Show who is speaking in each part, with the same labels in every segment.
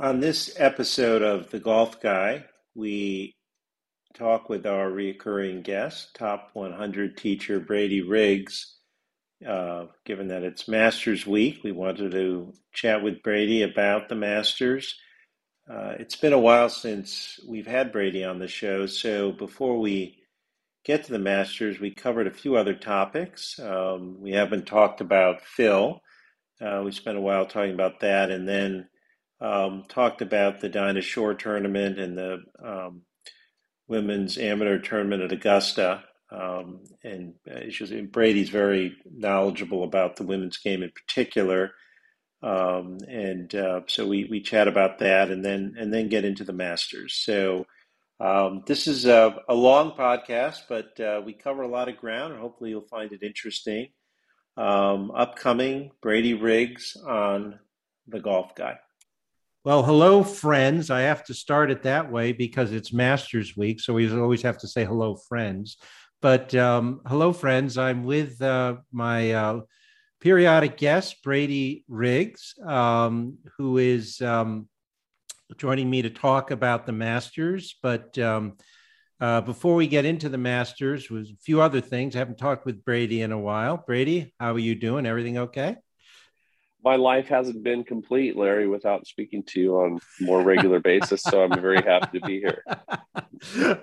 Speaker 1: On this episode of The Golf Guy, we talk with our recurring guest, top 100 teacher Brady Riggs. Uh, given that it's Masters Week, we wanted to chat with Brady about the Masters. Uh, it's been a while since we've had Brady on the show, so before we get to the Masters, we covered a few other topics. Um, we haven't talked about Phil. Uh, we spent a while talking about that, and then um, talked about the Dinah Shore tournament and the um, women's amateur tournament at Augusta. Um, and uh, Brady's very knowledgeable about the women's game in particular. Um, and uh, so we, we chat about that and then and then get into the Masters. So um, this is a, a, long podcast, but uh, we cover a lot of ground, and hopefully you'll find it interesting. Um, upcoming Brady Riggs on the Golf Guy.
Speaker 2: Well, hello, friends. I have to start it that way because it's Masters Week. So we always have to say hello, friends. But um, hello, friends. I'm with uh, my uh, periodic guest, Brady Riggs, um, who is um, joining me to talk about the Masters. But um, uh, before we get into the Masters, was a few other things. I haven't talked with Brady in a while. Brady, how are you doing? Everything okay?
Speaker 3: My life hasn't been complete, Larry, without speaking to you on more regular basis. So I'm very happy to be here.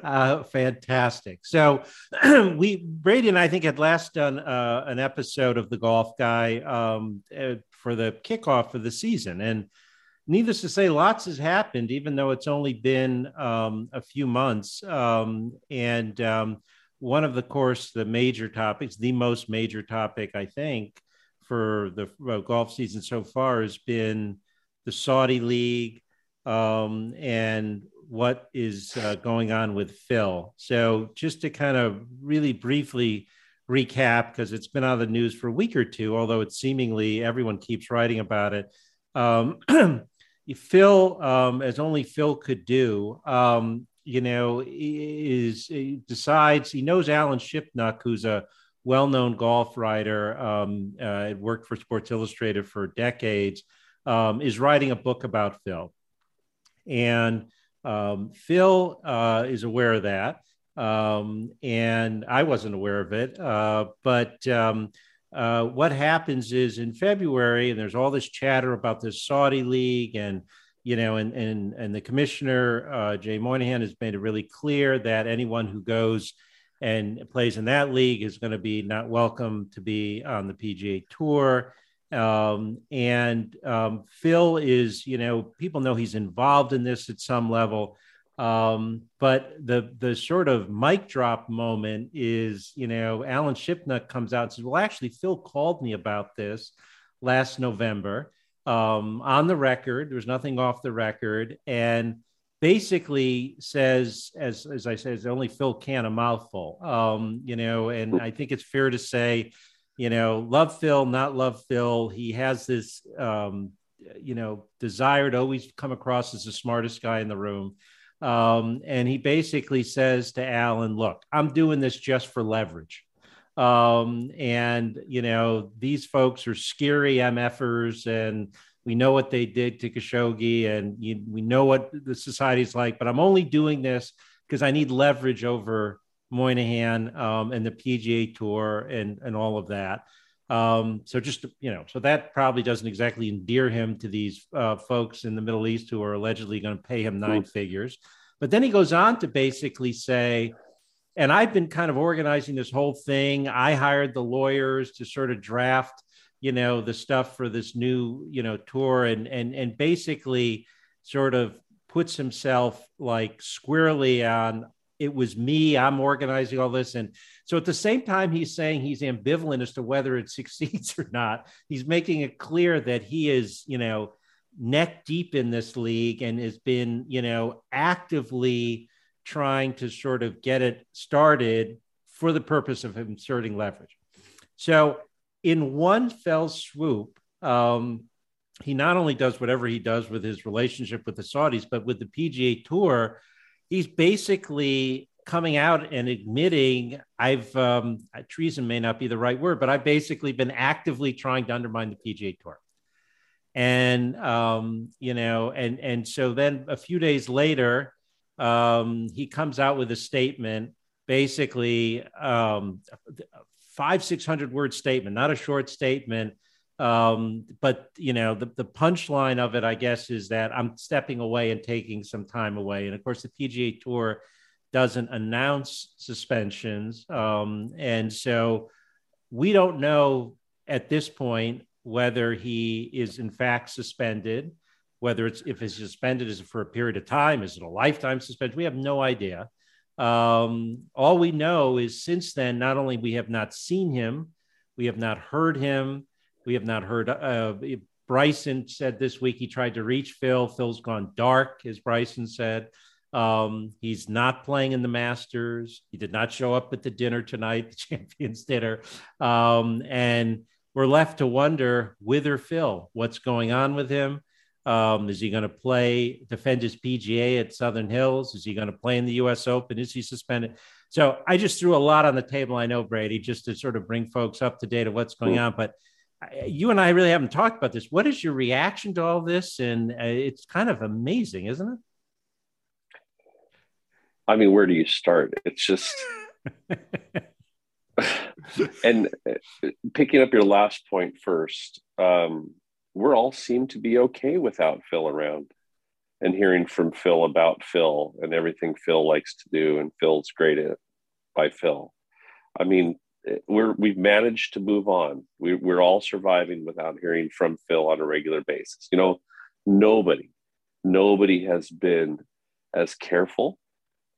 Speaker 2: Uh, fantastic. So we Brady and I think had last done uh, an episode of the Golf Guy um, uh, for the kickoff of the season, and needless to say, lots has happened, even though it's only been um, a few months. Um, and um, one of the course, the major topics, the most major topic, I think for the uh, golf season so far has been the Saudi League um, and what is uh, going on with Phil. So, just to kind of really briefly recap, because it's been out of the news for a week or two, although it's seemingly everyone keeps writing about it. Um, Phil, um, as only Phil could do, um, you know, is decides he knows Alan Shipnuck, who's a well-known golf writer, um, uh, worked for Sports Illustrated for decades, um, is writing a book about Phil, and um, Phil uh, is aware of that, um, and I wasn't aware of it. Uh, but um, uh, what happens is in February, and there's all this chatter about this Saudi league, and you know, and and and the commissioner uh, Jay Monahan has made it really clear that anyone who goes and plays in that league is going to be not welcome to be on the PGA Tour. Um, and um, Phil is, you know, people know he's involved in this at some level. Um, but the the sort of mic drop moment is, you know, Alan Shipnuck comes out and says, "Well, actually, Phil called me about this last November um, on the record. There was nothing off the record, and basically says, as as I said, only Phil can a mouthful. Um, you know, and I think it's fair to say, you know, love Phil, not love Phil. He has this, um, you know, desire to always come across as the smartest guy in the room. Um, and he basically says to Alan, "Look, I'm doing this just for leverage." Um, and you know, these folks are scary MFers and we know what they did to Khashoggi, and you, we know what the society's like. But I'm only doing this because I need leverage over Moynihan um, and the PGA Tour and and all of that. Um, so just you know, so that probably doesn't exactly endear him to these uh, folks in the Middle East who are allegedly going to pay him 9 mm-hmm. figures. But then he goes on to basically say, and I've been kind of organizing this whole thing. I hired the lawyers to sort of draft you know the stuff for this new you know tour and and and basically sort of puts himself like squarely on it was me i'm organizing all this. And so at the same time he's saying he's ambivalent as to whether it succeeds or not. He's making it clear that he is you know neck deep in this league and has been you know actively trying to sort of get it started for the purpose of inserting leverage. So in one fell swoop, um, he not only does whatever he does with his relationship with the Saudis, but with the PGA Tour, he's basically coming out and admitting I've um, treason may not be the right word, but I've basically been actively trying to undermine the PGA Tour. and um, you know, and and so then a few days later, um, he comes out with a statement, basically um, five six hundred word statement, not a short statement. Um, but you know, the, the punchline of it, I guess, is that I'm stepping away and taking some time away. And of course, the PGA Tour doesn't announce suspensions, um, and so we don't know at this point whether he is in fact suspended, whether it's if it's suspended is it for a period of time, is it a lifetime suspension? We have no idea. Um, all we know is since then, not only we have not seen him, we have not heard him, we have not heard. Uh, Bryson said this week he tried to reach Phil. Phil's gone dark, as Bryson said. Um, he's not playing in the Masters. He did not show up at the dinner tonight, the Champions Dinner. Um, and we're left to wonder with Phil, what's going on with him? Um, is he going to play, defend his PGA at Southern Hills? Is he going to play in the US Open? Is he suspended? So I just threw a lot on the table. I know, Brady, just to sort of bring folks up to date of what's going on. But you and I really haven't talked about this. What is your reaction to all this? And uh, it's kind of amazing, isn't it?
Speaker 3: I mean, where do you start? It's just. and uh, picking up your last point first, um, we're all seem to be okay without Phil around and hearing from Phil about Phil and everything Phil likes to do and Phil's great at by Phil. I mean, eh, we're we've managed to move on. We, we're all surviving without hearing from Phil on a regular basis. You know, nobody, nobody has been as careful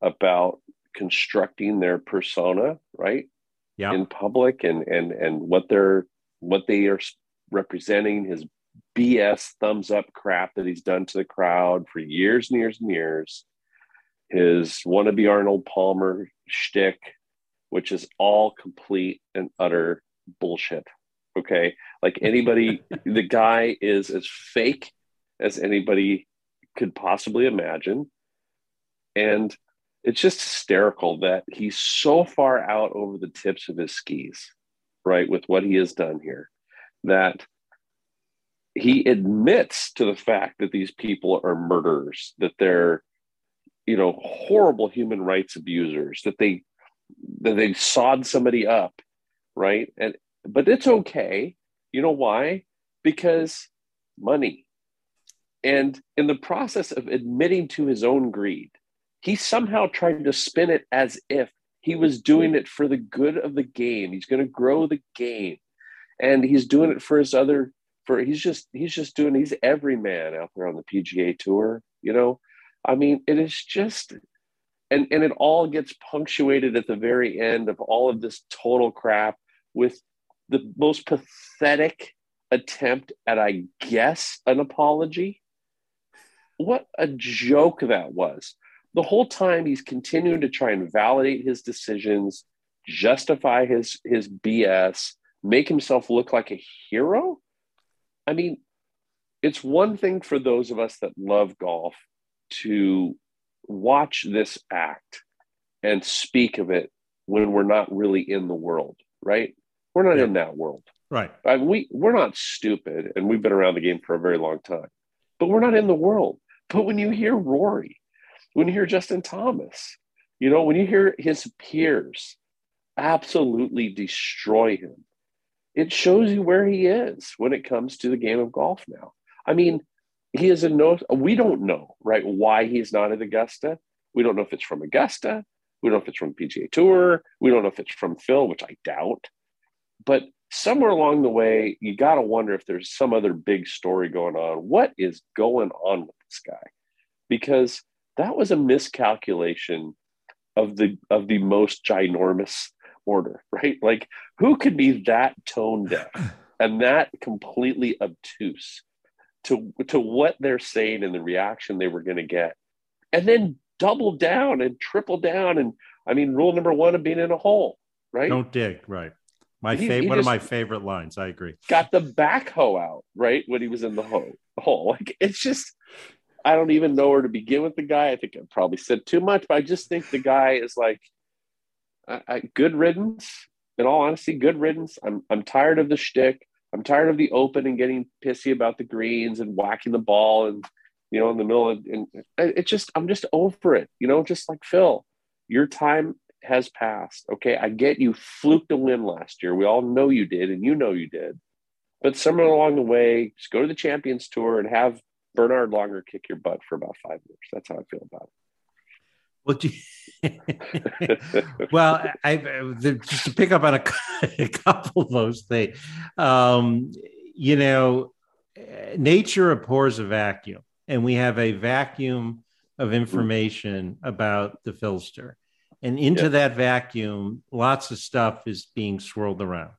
Speaker 3: about constructing their persona, right?
Speaker 2: yeah.
Speaker 3: in public and and and what they're what they are representing his BS thumbs up crap that he's done to the crowd for years and years and years. His wannabe Arnold Palmer shtick, which is all complete and utter bullshit. Okay. Like anybody, the guy is as fake as anybody could possibly imagine. And it's just hysterical that he's so far out over the tips of his skis, right, with what he has done here, that he admits to the fact that these people are murderers, that they're, you know, horrible human rights abusers, that they that they sawed somebody up, right? And but it's okay. You know why? Because money. And in the process of admitting to his own greed, he somehow tried to spin it as if he was doing it for the good of the game. He's going to grow the game, and he's doing it for his other. For he's just he's just doing he's every man out there on the PGA tour. You know, I mean, it is just, and and it all gets punctuated at the very end of all of this total crap with the most pathetic attempt at, I guess, an apology. What a joke that was the whole time he's continuing to try and validate his decisions, justify his his BS, make himself look like a hero. I mean, it's one thing for those of us that love golf to watch this act and speak of it when we're not really in the world, right? We're not yeah. in that world.
Speaker 2: Right.
Speaker 3: I mean, we we're not stupid and we've been around the game for a very long time. But we're not in the world. But when you hear Rory when you hear Justin Thomas, you know, when you hear his peers absolutely destroy him, it shows you where he is when it comes to the game of golf now. I mean, he is a no, we don't know, right, why he's not at Augusta. We don't know if it's from Augusta. We don't know if it's from PGA Tour. We don't know if it's from Phil, which I doubt. But somewhere along the way, you got to wonder if there's some other big story going on. What is going on with this guy? Because that was a miscalculation of the of the most ginormous order, right? Like who could be that tone deaf and that completely obtuse to to what they're saying and the reaction they were going to get, and then double down and triple down and I mean, rule number one of being in a hole, right?
Speaker 2: Don't dig, right? My favorite, one of my favorite lines. I agree.
Speaker 3: Got the backhoe out, right? When he was in the hole, hole. Like it's just, I don't even know where to begin with the guy. I think I probably said too much, but I just think the guy is like, I, I, good riddance. In all honesty, good riddance. I'm I'm tired of the shtick. I'm tired of the open and getting pissy about the greens and whacking the ball and you know in the middle of and it's just I'm just over it. You know, just like Phil, your time has passed. Okay, I get you fluked a win last year. We all know you did, and you know you did. But somewhere along the way, just go to the Champions Tour and have Bernard Langer kick your butt for about five years. That's how I feel about it.
Speaker 2: Well, you, well, I, just to pick up on a, a couple of those things, um, you know, nature abhors a vacuum, and we have a vacuum of information about the Philster, and into yeah. that vacuum, lots of stuff is being swirled around.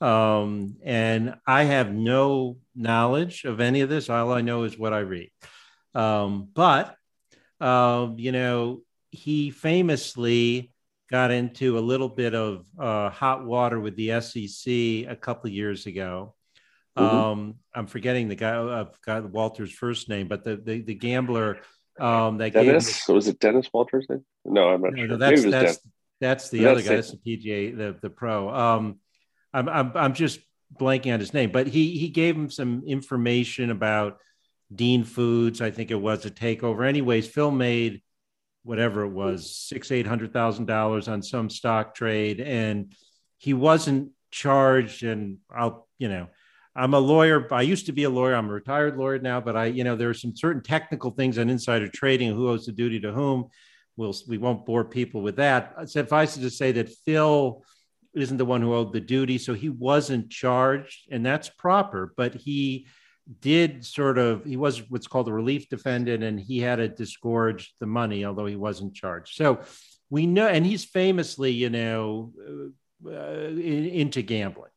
Speaker 2: Um, and I have no knowledge of any of this. All I know is what I read. Um, but uh, you know, he famously got into a little bit of uh, hot water with the SEC a couple years ago. Mm-hmm. Um, I'm forgetting the guy. I've got Walter's first name, but the the, the gambler um, that
Speaker 3: Dennis was it Dennis Walters' name? No, I'm not no, sure. No,
Speaker 2: that's that's, that's the other guy. That's the PGA, the the pro. Um, I'm, I'm I'm just blanking on his name, but he he gave him some information about Dean Foods. I think it was a takeover. Anyways, Phil made whatever it was mm-hmm. six eight hundred thousand dollars on some stock trade, and he wasn't charged. And I'll you know. I'm a lawyer. I used to be a lawyer. I'm a retired lawyer now, but I, you know, there are some certain technical things on insider trading, who owes the duty to whom. We'll, we won't bore people with that. Suffice it to say that Phil isn't the one who owed the duty, so he wasn't charged, and that's proper. But he did sort of he was what's called a relief defendant and he had to disgorge the money although he wasn't charged. So we know and he's famously you know uh, in, into gambling.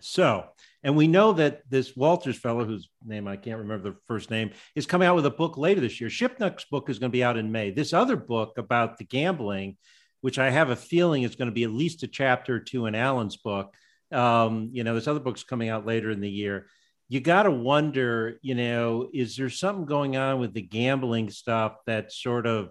Speaker 2: So and we know that this walters fellow whose name i can't remember the first name is coming out with a book later this year. Shipnuck's book is going to be out in may. This other book about the gambling which i have a feeling is going to be at least a chapter or two in alan's book um, you know this other book's coming out later in the year you got to wonder, you know, is there something going on with the gambling stuff that sort of,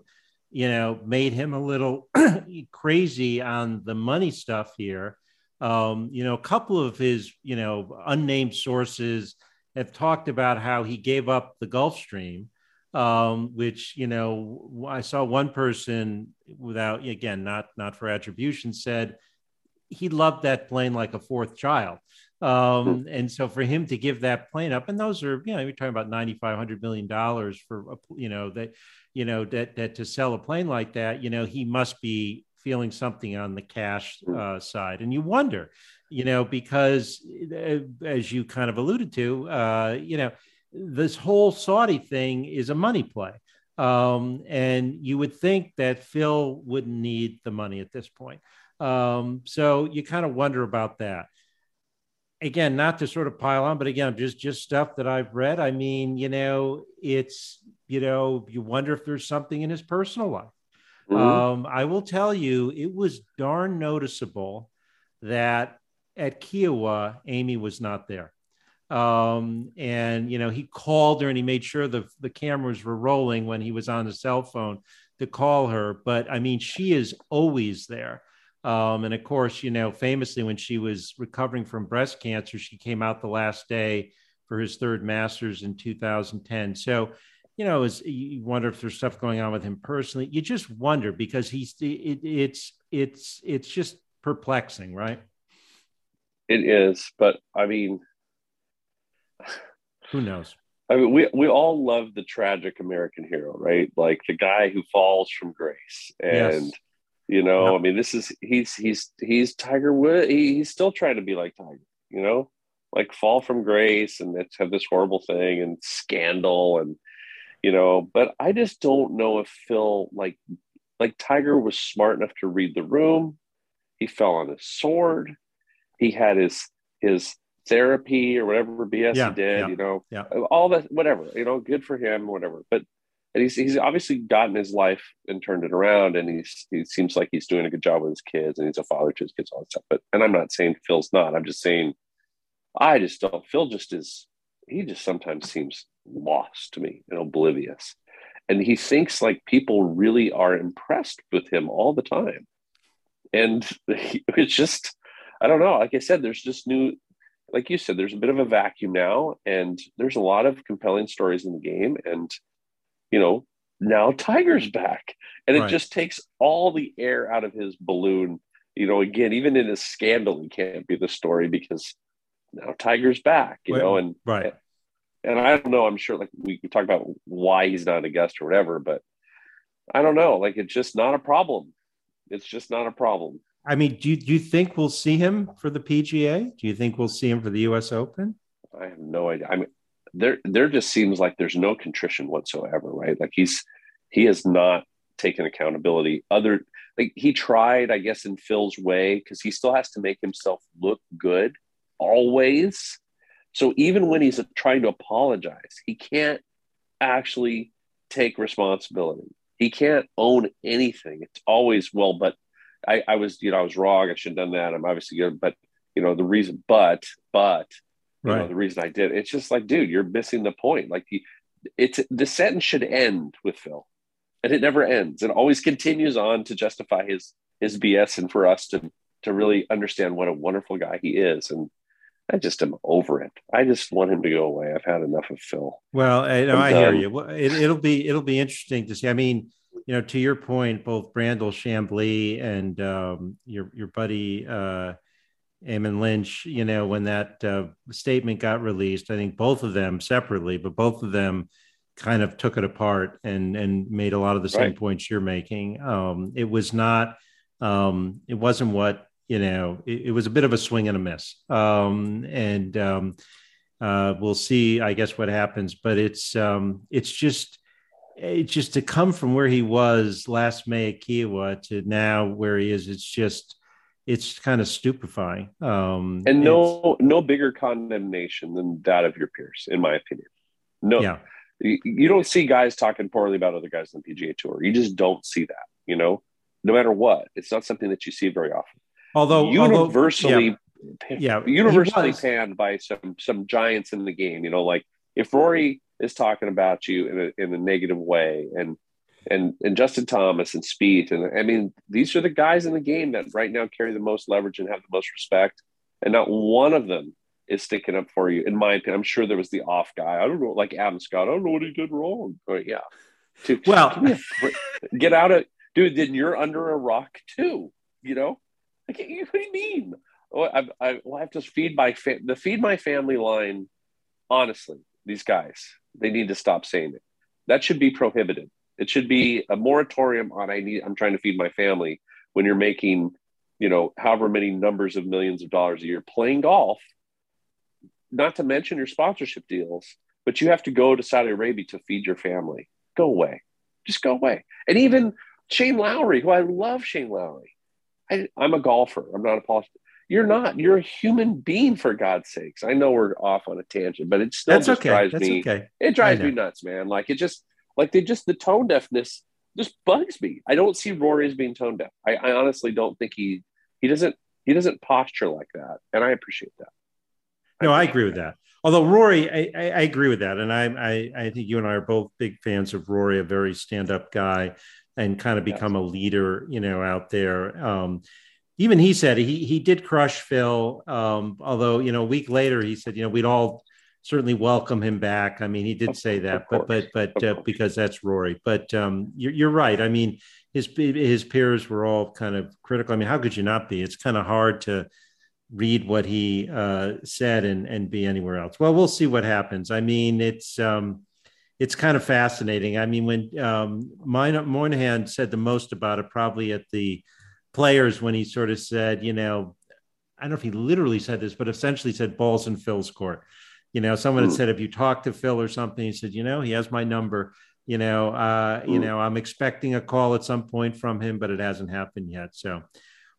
Speaker 2: you know, made him a little crazy on the money stuff here? Um, you know, a couple of his, you know, unnamed sources have talked about how he gave up the Gulfstream, um, which, you know, I saw one person without, again, not not for attribution, said he loved that plane like a fourth child. Um, and so for him to give that plane up, and those are, you know, you're talking about 9,500 million dollars for, you know, that, you know, that, that to sell a plane like that, you know, he must be feeling something on the cash uh, side. And you wonder, you know, because uh, as you kind of alluded to, uh, you know, this whole Saudi thing is a money play. Um, and you would think that Phil wouldn't need the money at this point. Um, so you kind of wonder about that again, not to sort of pile on, but again, just just stuff that I've read. I mean, you know, it's you know, you wonder if there's something in his personal life. Mm-hmm. Um, I will tell you, it was darn noticeable that at Kiawah, Amy was not there. Um, and you know, he called her and he made sure the the cameras were rolling when he was on the cell phone to call her. But I mean, she is always there. Um, and of course, you know, famously when she was recovering from breast cancer, she came out the last day for his third Masters in 2010. So, you know, as you wonder if there's stuff going on with him personally. You just wonder because he's it, it's it's it's just perplexing, right?
Speaker 3: It is, but I mean,
Speaker 2: who knows?
Speaker 3: I mean, we we all love the tragic American hero, right? Like the guy who falls from grace and. Yes you know, yep. I mean, this is he's he's he's Tiger Wood. He, he's still trying to be like Tiger. You know, like fall from grace and have this horrible thing and scandal and you know. But I just don't know if Phil like like Tiger was smart enough to read the room. He fell on his sword. He had his his therapy or whatever BS yeah, he did.
Speaker 2: Yeah,
Speaker 3: you know,
Speaker 2: yeah.
Speaker 3: all that whatever. You know, good for him. Whatever. But and he's he's obviously gotten his life and turned it around, and he's he seems like he's doing a good job with his kids, and he's a father to his kids, all that stuff. But and I'm not saying Phil's not. I'm just saying I just don't. Phil just is. He just sometimes seems lost to me and oblivious, and he thinks like people really are impressed with him all the time, and he, it's just I don't know. Like I said, there's just new like you said, there's a bit of a vacuum now, and there's a lot of compelling stories in the game. And, you know, now Tiger's back. And it
Speaker 2: Right.
Speaker 3: just takes all the air out of his balloon. You know, again, even in his scandal, he can't be the story because now Tiger's back, you
Speaker 2: Well,
Speaker 3: know, and
Speaker 2: Right.
Speaker 3: and I don't know, I'm sure like we talk about why he's not a guest or whatever, but I don't know. Like it's just not a problem. It's just not a problem.
Speaker 2: I mean, do you, do you think we'll see him for the PGA? Do you think we'll see him for the US Open?
Speaker 3: I have no idea. I mean, there there just seems like there's no contrition whatsoever, right? Like he's he has not taken accountability. Other like he tried, I guess, in Phil's way because he still has to make himself look good always. So even when he's trying to apologize, he can't actually take responsibility. He can't own anything. It's always well, but I, I was, you know, I was wrong. I should have done that. I'm obviously good, but you know, the reason, but, but you know the reason i did. It's just like dude you're missing the point. Like you, it's the sentence should end with phil and it never ends. It always continues on to justify his his bs and for us to to really understand what a wonderful guy he is and i just am over it. I just want him to go away. I've had enough of phil.
Speaker 2: Well, I, no,
Speaker 3: I'm
Speaker 2: hear you. Well, It, it'll be it'll be interesting to see. I mean, you know, to your point, both Brandel Chamblee and um, your your buddy uh, Eamon Lynch. You know, when that uh, statement got released, I think both of them separately, but both of them kind of took it apart and and made a lot of the same
Speaker 3: Right.
Speaker 2: points you're making. Um, it was not. Um, it wasn't what you know. It, it was a bit of a swing and a miss. Um, and um, uh, we'll see, I guess, what happens. But it's um, it's just it's just to come from where he was last May at Kiawah to now where he is. It's just it's kind of stupefying. Um,
Speaker 3: and no no bigger condemnation than that of your peers in my opinion no
Speaker 2: yeah,
Speaker 3: you, you don't see guys talking poorly about other guys on the PGA Tour. You just don't see that, you know, no matter what. It's not something that you see very often.
Speaker 2: although although-
Speaker 3: universally,
Speaker 2: yeah,
Speaker 3: universally panned by some some giants in the game. You know, like if Rory is talking about you in a in a negative way, and and and Justin Thomas and Spieth, and I mean, these are the guys in the game that right now carry the most leverage and have the most respect, and not one of them is sticking up for you. In my opinion, I'm sure there was the off guy. I don't know, like Adam Scott. I don't know what he did wrong. But yeah, Dude,
Speaker 2: Well-
Speaker 3: give me a break. get out of dude. Then you're under a rock too. You know, like what do you mean? Oh, I, I, well, I have to feed my fa- the feed my family line. Honestly, these guys they need to stop saying it. That should be prohibited. It should be a moratorium on I need. I'm trying to feed my family when you're making, you know, however many numbers of millions of dollars a year playing golf. Not to mention your sponsorship deals, but you have to go to Saudi Arabia to feed your family. Go away, just go away. And mm-hmm. even Shane Lowry, who I love, Shane Lowry. I, I'm a golfer. I'm not a politician. You're not. You're a human being, for God's sakes. I know we're off on a tangent, but it still
Speaker 2: That's
Speaker 3: just
Speaker 2: okay.
Speaker 3: drives
Speaker 2: That's
Speaker 3: me.
Speaker 2: okay.
Speaker 3: It drives me nuts, man. Like it just, like they just the tone deafness just bugs me. I don't see Rory as being tone deaf. I, I honestly don't think he he doesn't he doesn't posture like that, and I appreciate that.
Speaker 2: No, I agree with that. Although Rory, I, I, I agree with that, and I, I I think you and I are both big fans of Rory, a very stand-up guy, and kind of
Speaker 3: Yes.
Speaker 2: become a leader, you know, out there. Um, even he said he he did crush Phil. Um, although you know, a week later he said, you know, we'd all certainly welcome him back. I mean, he did say that, but but but uh, because that's Rory. But um, you're, you're right. I mean, his his peers were all kind of critical. I mean, how could you not be? It's kind of hard to read what he uh, said and and be anywhere else. Well, we'll see what happens. I mean, it's um, it's kind of fascinating. I mean, when um, Moynihan said the most about it, probably at the players when he sort of said, you know, I don't know if he literally said this, but essentially said balls in Phil's court. You know, someone had
Speaker 3: Hmm.
Speaker 2: said if you talk to Phil or something, he said, you know, he has my number. You know, uh, you
Speaker 3: Hmm.
Speaker 2: know, I'm expecting a call at some point from him, but it hasn't happened yet. So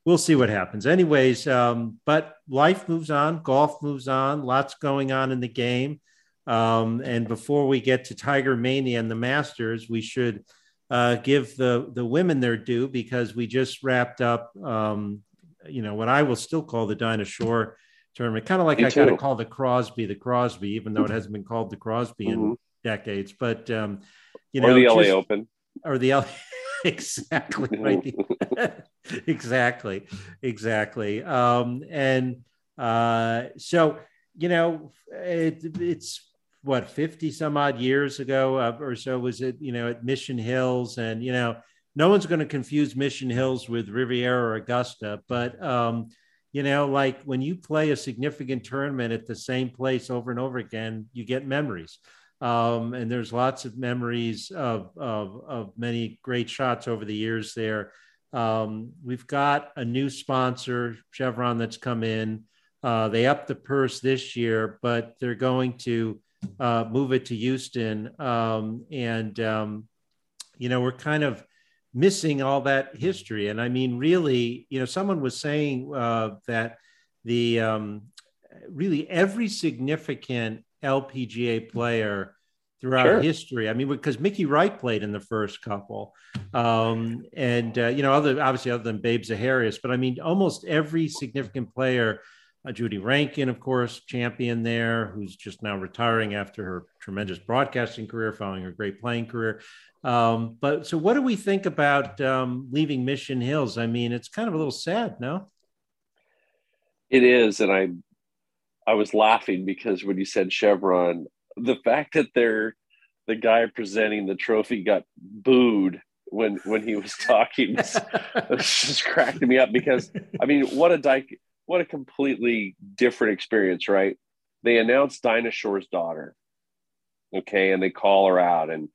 Speaker 2: we'll see what happens. Anyways, um, but life moves on, golf moves on, lots going on in the game. Um, and before we get to Tiger Mania and the Masters, we should uh, give the the women their due because we just wrapped up, um, you know, what I will still call the Dinah Shore tournament, kind of like
Speaker 3: Me
Speaker 2: I got to call the Crosby the Crosby, even though it hasn't been called the Crosby in
Speaker 3: Mhm.
Speaker 2: decades. But um, you
Speaker 3: or
Speaker 2: know,
Speaker 3: the LA
Speaker 2: just-
Speaker 3: Open.
Speaker 2: or the L- exactly right The- exactly exactly um and uh so you know, it, it's what 50 some odd years ago uh, or so was it you know at mission hills and you know no one's going to confuse mission hills with riviera or augusta but um you know like when you play a significant tournament at the same place over and over again you get memories. Um, and there's lots of memories of, of, of many great shots over the years there. Um, we've got a new sponsor chevron that's come in. Uh, they upped the purse this year but they're going to uh, move it to Houston. Um, and, um, you know, we're kind of missing all that history. And I mean, really, you know, someone was saying uh, that the um, really every significant LPGA player throughout sure. history. I mean, because Mickey Wright played in the first couple, um, and uh, you know, other obviously other than Babe Zaharias, but I mean, almost every significant player Judy Rankin, of course, champion there, who's just now retiring after her tremendous broadcasting career, following her great playing career. Um, but so, what do we think about um, leaving Mission Hills? I mean, it's kind of a little sad, no?
Speaker 3: It is, and I, I was laughing because when you said Chevron, the fact that they're the guy presenting the trophy got booed when when he was talking was, was just cracking me up because I mean, what a dyke what a completely different experience, right? They announce Dinah Shore's daughter, okay, and they call her out, and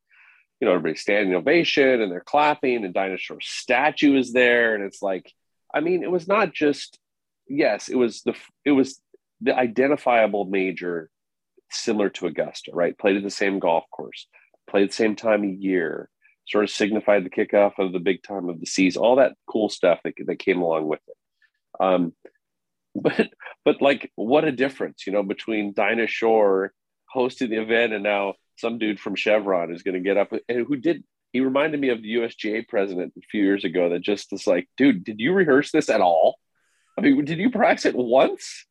Speaker 3: you know everybody's standing ovation and they're clapping, and Dinah Shore's statue is there, and it's like, I mean, it was not just yes, it was the it was the identifiable major similar to Augusta, right? Played at the same golf course, played the same time of year, sort of signified the kickoff of the big time of the season, all that cool stuff that, that came along with it. Um, but but like what a difference you know between dinah shore hosting the event and now some dude from chevron is going to get up and who did he reminded me of the usga president a few years ago that just is like dude did you rehearse this at all? I mean did you practice it once?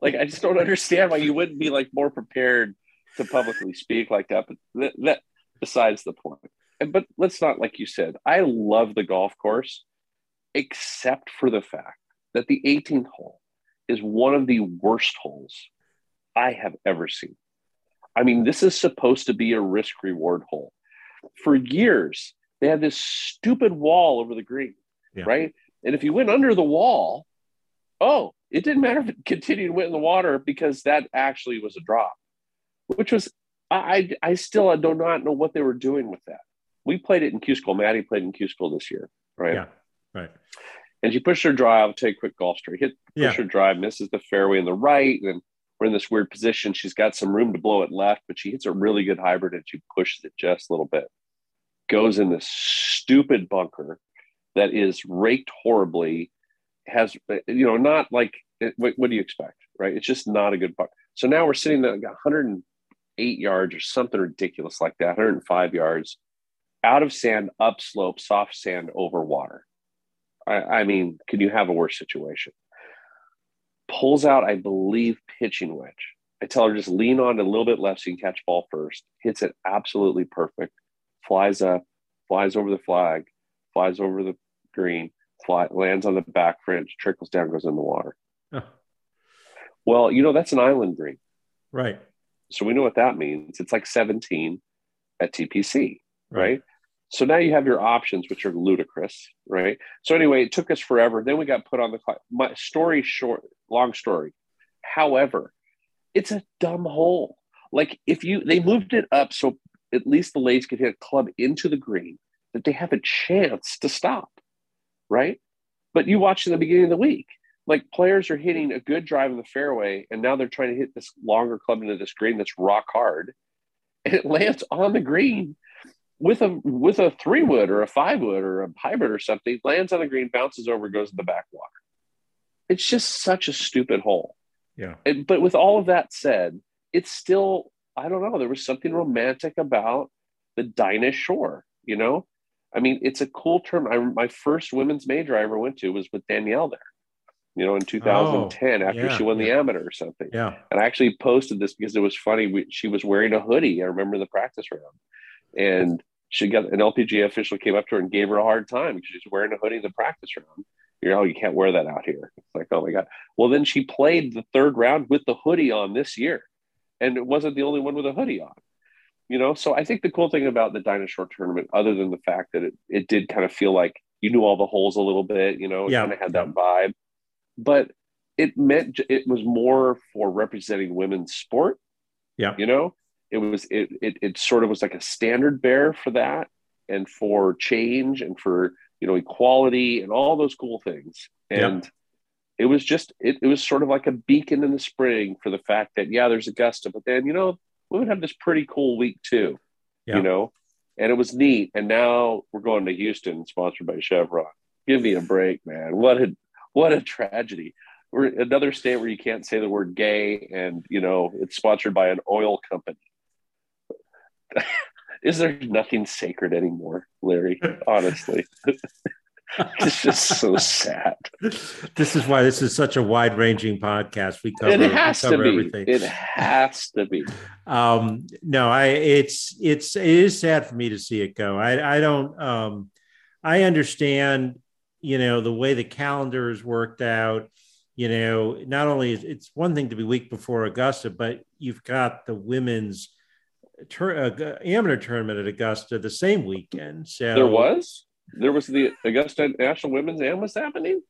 Speaker 3: Like i just don't understand why you wouldn't be like more prepared to publicly speak like that but that, that besides the point. And, but let's not like you said i love the golf course except for the fact that the 18th hole is one of the worst holes I have ever seen. I mean, this is supposed to be a risk reward hole. For years, they had this stupid wall over the green, yeah. right? And if you went under the wall, oh, it didn't matter if it continued to went in the water because that actually was a drop, which was I I still I do not know what they were doing with that. We played it in Q school. Maddie played in Q school this year, right?
Speaker 2: Yeah, right.
Speaker 3: And she pushed her drive, take a quick golf straight, hit, push yeah. her drive, misses the fairway in the right. And we're in this weird position. She's got some room to blow it left, but she hits a really good hybrid and she pushes it just a little bit. Goes in this stupid bunker that is raked horribly, has, you know, not like, what, what do you expect, right? It's just not a good bunker. So now we're sitting there, 108 yards or something ridiculous like that, 105 yards out of sand, upslope, soft sand over water I, I mean, can you have a worse situation? Pulls out, I believe, pitching wedge. I tell her just lean on a little bit left so you can catch ball first. Hits it absolutely perfect. Flies up, flies over the flag, flies over the green, fly, lands on the back fringe, trickles down, goes in the water. Well, you know, that's an island green.
Speaker 2: Right.
Speaker 3: So we know what that means. It's like 17 at TPC, right? right? So now you have your options, which are ludicrous, right? So anyway, it took us forever. Then we got put on the clock. My story short, long story. However, it's a dumb hole. Like if you they moved it up so at least the ladies could hit a club into the green that they have a chance to stop, right? But you watch in the beginning of the week, like players are hitting a good drive in the fairway, and now they're trying to hit this longer club into this green that's rock hard, and it lands on the green with a with a three wood or a five wood or a hybrid or something, lands on the green, bounces over, goes in the backwater. It's just such a stupid hole.
Speaker 2: Yeah.
Speaker 3: And, but with all of that said, it's still I don't know. There was something romantic about the Dinah Shore. You know, I mean, it's a cool term. I, my first women's major I ever went to was with Danielle there. You know, in 2010, oh, after yeah, she won yeah. the amateur or something.
Speaker 2: Yeah.
Speaker 3: And I actually posted this because it was funny. We, she was wearing a hoodie. I remember the practice round and she got an LPGA official came up to her and gave her a hard time because she's wearing a hoodie in the practice room. You know, oh, you can't wear that out here. It's like, oh my God. Well, then she played the third round with the hoodie on this year. And it wasn't the only one with a hoodie on. You know, so I think the cool thing about the Dinah Shore tournament, other than the fact that it, it did kind of feel like you knew all the holes a little bit, you know, it
Speaker 2: Yeah.
Speaker 3: kind of had that vibe. But it meant it was more for representing women's sport.
Speaker 2: Yeah.
Speaker 3: You know, it was it it it sort of was like a standard bearer for that and for change and for you know equality and all those cool things. And it was just it, it was sort of like a beacon in the spring for the fact that yeah, there's Augusta, but then you know, we would have this pretty cool week too.
Speaker 2: Yeah.
Speaker 3: You know, and it was neat. And now we're going to Houston, sponsored by Chevron. Give me a break, man. What a what a tragedy. We're another state where you can't say the word gay, and you know it's sponsored by an oil company. Is there nothing sacred anymore, Larry? Honestly, it's just so sad.
Speaker 2: This is why this is such a wide ranging podcast. We cover,
Speaker 3: it has
Speaker 2: we
Speaker 3: to be.
Speaker 2: everything.
Speaker 3: It has to be.
Speaker 2: um no i it's it's it is sad for me to see it go i i don't um i understand you know the way the calendar is worked out you know not only is it's one thing to be week before augusta but you've got the women's tur- uh, amateur tournament at augusta the same weekend so
Speaker 3: There was there was the Augusta National Women's Am was happening.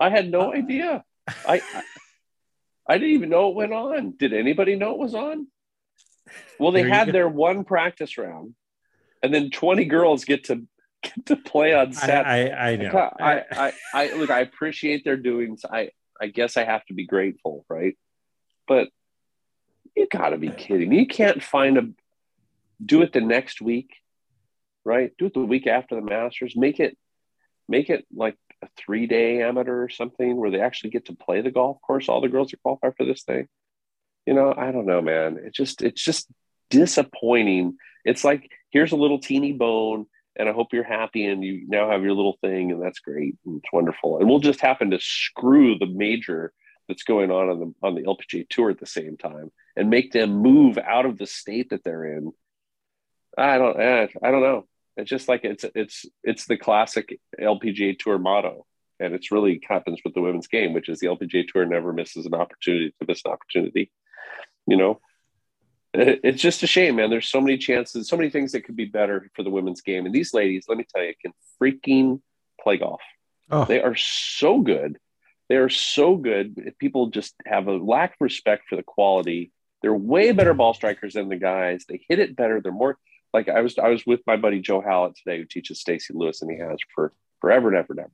Speaker 3: I had no idea. I, I I didn't even know it went on. Did anybody know it was on? Well, they had
Speaker 2: go.
Speaker 3: their one practice round, and then twenty girls get to get to play on
Speaker 2: I,
Speaker 3: Saturday.
Speaker 2: I, I know
Speaker 3: I, I, I look. I appreciate their doing. I, I guess I have to be grateful, right? But you got to be kidding! You can't find a do it the next week, right? Do it the week after the Masters. Make it, make it like a three day amateur or something where they actually get to play the golf course. All the girls that qualify for this thing. You know, I don't know, man. It just, it's just disappointing. It's like here's a little teeny bone and I hope you're happy and you now have your little thing and that's great and it's wonderful. And we'll just happen to screw the major that's going on on the on the LPGA tour at the same time and make them move out of the state that they're in. I don't eh, I don't know. It's just like it's it's it's the classic LPGA tour motto. And it's really happens with the women's game, which is the LPGA tour never misses an opportunity to miss an opportunity. You know, it's just a shame, man. There's so many chances, so many things that could be better for the women's game. And these ladies, let me tell you, can freaking play golf.
Speaker 2: oh
Speaker 3: They are so good. They are so good. People just have a lack of respect for the quality. They're way better ball strikers than the guys. They hit it better. They're more like I was. I was with my buddy Joe Hallett today, who teaches Stacy Lewis, and he has for forever and ever and ever.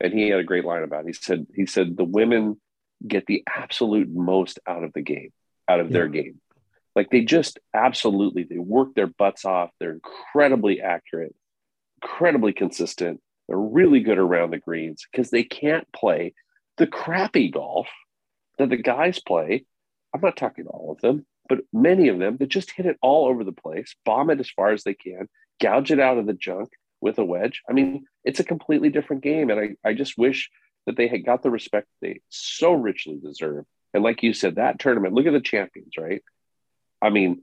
Speaker 3: And he had a great line about it. He said, "He said the women get the absolute most out of the game, out of their game. Like they just absolutely they work their butts off. They're incredibly accurate, incredibly consistent. They're really good around the greens because they can't play the crappy golf that the guys play. I'm not talking all of them, but many of them that just hit it all over the place, bomb it as far as they can, gouge it out of the junk with a wedge. I mean, it's a completely different game. And I, I just wish that they had got the respect they so richly deserve. And like you said, that tournament, look at the champions, right? I mean,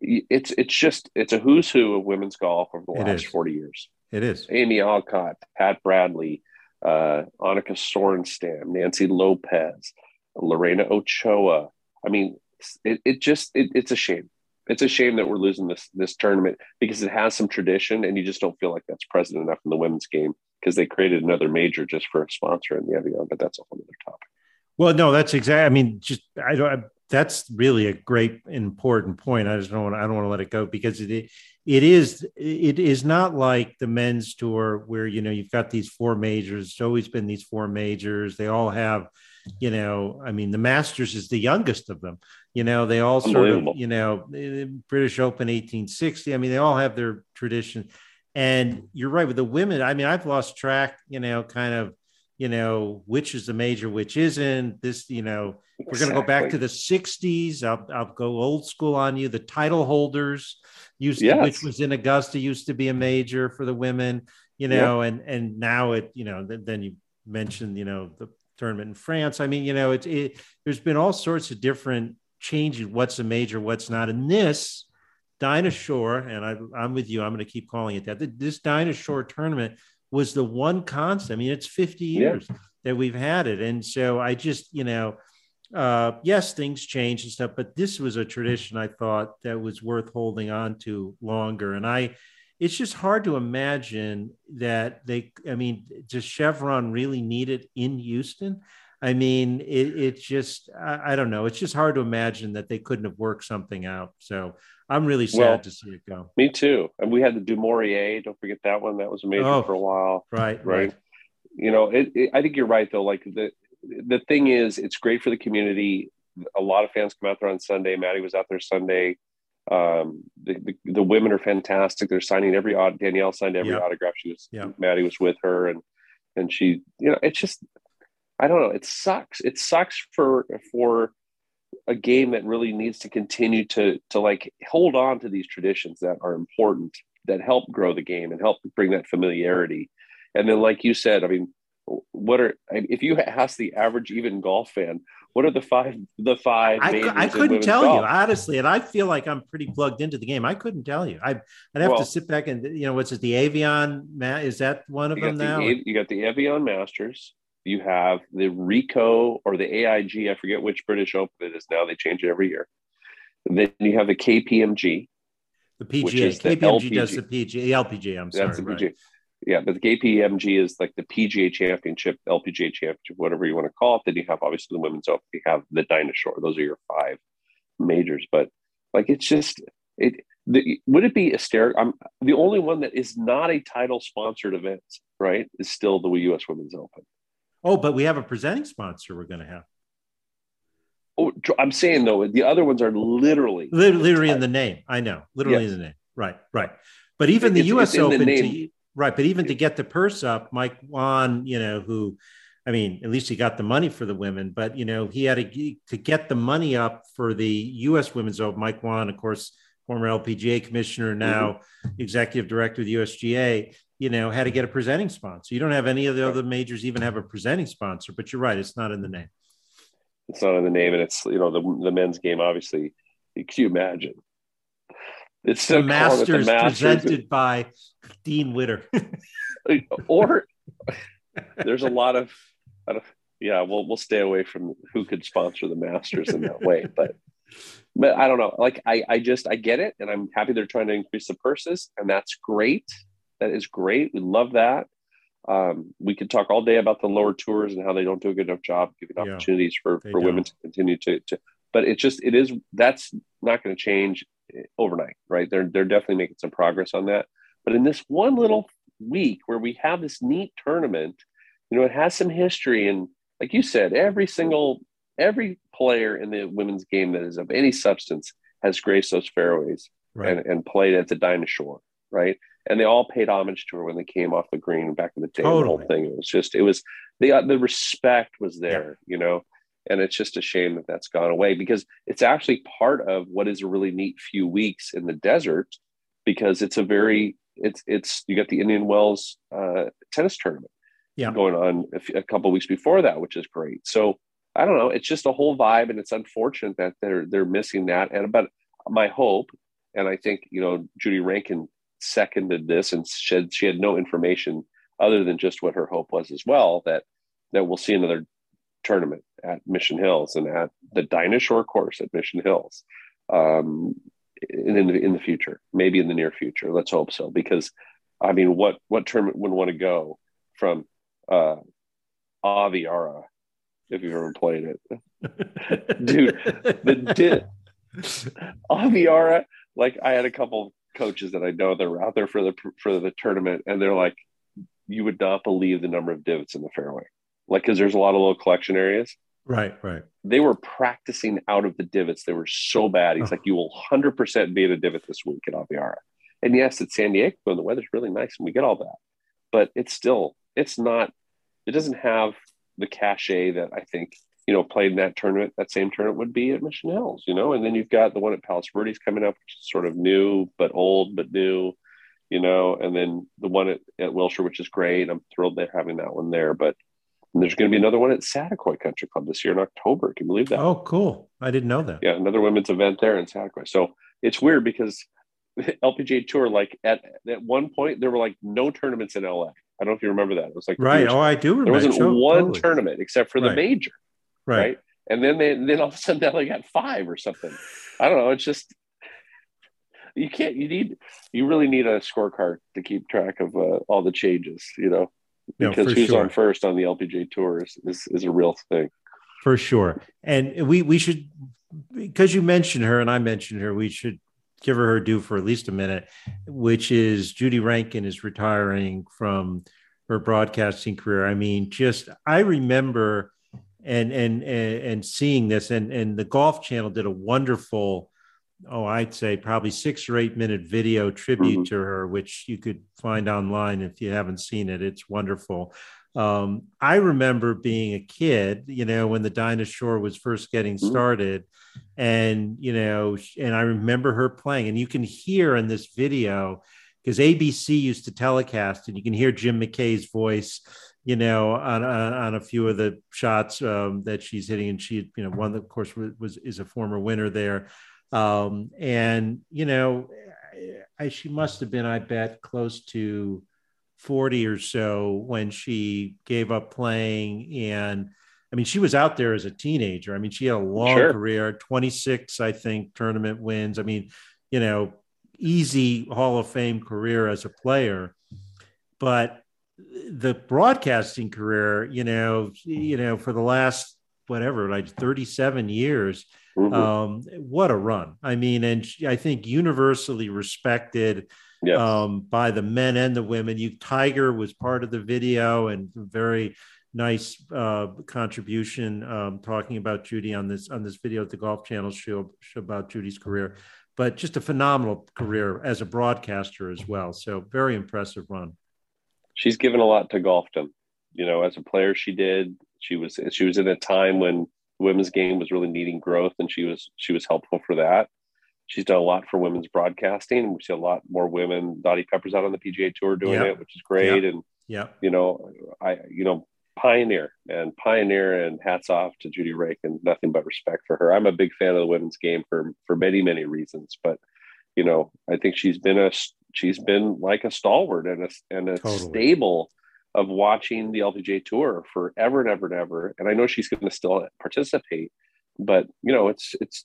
Speaker 3: it's it's just it's a who's who of women's golf over the
Speaker 2: It
Speaker 3: last
Speaker 2: is.
Speaker 3: 40 years.
Speaker 2: it is
Speaker 3: Amy Alcott, Pat Bradley, uh, Annika Sorenstam, Nancy Lopez, Lorena Ochoa. I mean, it, it just it, it's a shame. It's a shame that we're losing this this tournament because it has some tradition, and you just don't feel like that's present enough in the women's game because they created another major just for a sponsor in the Evian, but that's a whole other topic.
Speaker 2: Well, no, that's exactly. I mean, just I don't. I, that's really a great important point. I just don't want. I don't want to let it go because it it is it is not like the men's tour where you know you've got these four majors. It's always been these four majors. They all have, you know. I mean, the Masters is the youngest of them. You know, they all sort of. You know, eh, British Open 1860. I mean, they all have their tradition. And you're right with the women. I mean, I've lost track. You know, kind of you know, which is the major, which isn't. This, you know, we're going to go back to the 60s. I'll, I'll go old school on you. The title holders used to, which was in Augusta, used to be a major for the women, you know, and and now it, you know, th- then you mentioned, you know, the tournament in France. I mean, you know, it's it, there's been all sorts of different changes. What's a major, what's not. And this Dinah Shore, and I, I'm with you. I'm going to keep calling it that. This Dinah Shore tournament was the one constant. I mean, it's 50 years yeah. that we've had it. And so I just, you know, uh, yes, things change and stuff, but this was a tradition I thought that was worth holding on to longer. And I, it's just hard to imagine that they, I mean, does Chevron really need it in Houston? I mean, it, it's just, I, I, don't know. It's just hard to imagine that they couldn't have worked something out. So I'm really sad well, to see it go.
Speaker 3: Me too. And we had the Du Maurier. Don't forget that one. That was a major oh, for a while.
Speaker 2: Right.
Speaker 3: Right. right. You know, it, it, I think you're right though. Like the, the thing is, it's great for the community. A lot of fans come out there on Sunday. Maddie was out there Sunday. Um, the, the, the, women are fantastic. They're signing every odd. Danielle signed every autograph. She was yeah. Maddie was with her, and and she, you know, it's just I don't know. It sucks. It sucks for for a game that really needs to continue to to like hold on to these traditions that are important that help grow the game and help bring that familiarity. And then, like you said, I mean, what are if you ask the average even golf fan what are the five the five
Speaker 2: i, I couldn't tell golf? you honestly and i feel like i'm pretty plugged into the game. I couldn't tell you. I, i'd have well, to sit back and you know what's it the Evian is that one of them now?
Speaker 3: The, you got the Evian masters. You have the ricoh or the aig i forget which british open it is now they change it every year. Then you have the kpmg
Speaker 2: the pga kpmg the does the pga the lpga i'm sorry
Speaker 3: That's the PGA. Right yeah, but the KPMG is like the PGA Championship, LPGA Championship, whatever you want to call it. Then you have obviously the Women's Open. You have the Dinah Shore. Those are your five majors. But like, it's just it. The, would it be hysterical? I'm the only one that is not a title sponsored event, right? Is still the U.S. Women's Open.
Speaker 2: Oh, but we have a presenting sponsor. We're going to have.
Speaker 3: Oh, I'm saying though, the other ones are literally
Speaker 2: literally in the name. I know, literally yes. in the name. Right, right. But even the U.S. Open, to, Right, but even to get the purse up, Mike Whan, you know, who, I mean, at least he got the money for the women, but you know, he had to to get the money up for the U.S. Women's Open. Mike Whan, of course, former LPGA commissioner, now mm-hmm. executive director of the USGA, you know, had to get a presenting sponsor. You don't have any of the other majors even have a presenting sponsor, but you're right, it's not in the name.
Speaker 3: It's not in the name, and it's you know the the men's game. Obviously, can you imagine
Speaker 2: it's so the Masters, the Masters presented by Dean Witter.
Speaker 3: or there's a lot of, yeah, we'll we'll stay away from who could sponsor the Masters in that way, but but I don't know. Like I I just I get it, and I'm happy they're trying to increase the purses, and that's great. That is great. We love that. Um, we could talk all day about the lower tours and how they don't do a good enough job giving yeah, opportunities for for don't. women to continue to to. But it just it is that's not going to change overnight, right? They're they're definitely making some progress on that. But in this one little week where we have this neat tournament, you know, it has some history and like you said, every single every player in the women's game that is of any substance has graced those fairways right. and, and played at the Dinah Shore, right? And they all paid homage to her when they came off the green back in the day. Totally. The whole thing, it was just, it was the uh, the respect was there, yeah. you know and it's just a shame that that's gone away because it's actually part of what is a really neat few weeks in the desert because it's a very it's it's you got the indian wells uh, tennis tournament
Speaker 2: yeah.
Speaker 3: going on a, f- a couple weeks before that which is great. So i don't know. It's just a whole vibe and it's unfortunate that they're they're missing that. And but my hope and i think you know judy rankin seconded this and said she had no information other than just what her hope was as well that that we'll see another tournament at Mission Hills and at the Dinah Shore course at Mission Hills um, in, in, the, in the future, maybe in the near future. Let's hope so. Because, I mean, what, what tournament would want to go from uh, Aviara if you've ever played it? Dude, the di- Aviara, like I had a couple coaches that I know that were out there for the for the tournament, and they're like, you would not believe the number of divots in the fairway like because there's a lot of little collection areas.
Speaker 2: Right, right.
Speaker 3: They were practicing out of the divots. They were so bad. He's oh. like, you will 100% be in a divot this week at Aviara. And yes, it's San Diego and the weather's really nice and we get all that. But it's still, it's not, it doesn't have the cachet that I think, you know, played in that tournament, that same tournament would be at Mission Hills, you know? And then you've got the one at Palos Verdes coming up, which is sort of new, but old, but new, you know? And then the one at, at Wilshire, which is great. I'm thrilled they're having that one there. But and there's going to be another one at Saticoy Country Club this year in October. Can you believe that?
Speaker 2: Oh, cool. I didn't know that.
Speaker 3: Yeah, another women's event there in Saticoy. So it's weird because LPGA Tour, like at, at one point, there were like no tournaments in LA. I don't know if you remember that. It was like
Speaker 2: right. Oh, I do remember.
Speaker 3: There wasn't sure, one totally. tournament except for the right. major, right. right? And then they then all of a sudden now they got five or something. I don't know. It's just you can't. You need. You really need a scorecard to keep track of uh, all the changes. You know, because no, who's sure. on first on the LPGA tour is, is is a real thing.
Speaker 2: For sure, and we we should because you mentioned her and I mentioned her. We should give her her due for at least a minute, which is Judy Rankin is retiring from her broadcasting career. I mean, just I remember and and and, and seeing this, and and the Golf Channel did a wonderful. Oh, I'd say probably six or eight minute video tribute mm-hmm. to her, which you could find online if you haven't seen it. It's wonderful. Um, I remember being a kid, you know, when the Dinah Shore was first getting mm-hmm. started, and you know, and I remember her playing, and you can hear in this video because ABC used to telecast, and you can hear Jim McKay's voice, you know, on on, on a few of the shots um, that she's hitting, and she, you know, one that of course was, was is a former winner there, um, and you know, I, she must have been, I bet, close to 40 or so when she gave up playing and I mean, she was out there as a teenager. I mean, she had a long sure. career, 26, I think, tournament wins. I mean, you know, easy Hall of Fame career as a player. But the broadcasting career, you know, you know, for the last whatever, like 37 years, mm-hmm. um, what a run. I mean, and she, I think universally respected yes. um, by the men and the women. You Tiger was part of the video and very nice uh, contribution um, talking about Judy on this on this video at the Golf Channel show, show about Judy's career, but just a phenomenal career as a broadcaster as well. So very impressive run.
Speaker 3: She's given a lot to golfdom. You know, as a player, she did. She was she was in a time when women's game was really needing growth, and she was she was helpful for that. She's done a lot for women's broadcasting. We see a lot more women. Dottie Pepper's out on the PGA Tour doing yep. it, which is great.
Speaker 2: Yep.
Speaker 3: And
Speaker 2: yeah,
Speaker 3: you know, I you know pioneer and pioneer and hats off to Judy Rankin nothing but respect for her. I'm a big fan of the women's game for for many many reasons, but you know I think she's been a she's been like a stalwart and a and a totally. stable of watching the LPGA tour forever and ever and ever. And I know she's going to still participate, but you know it's it's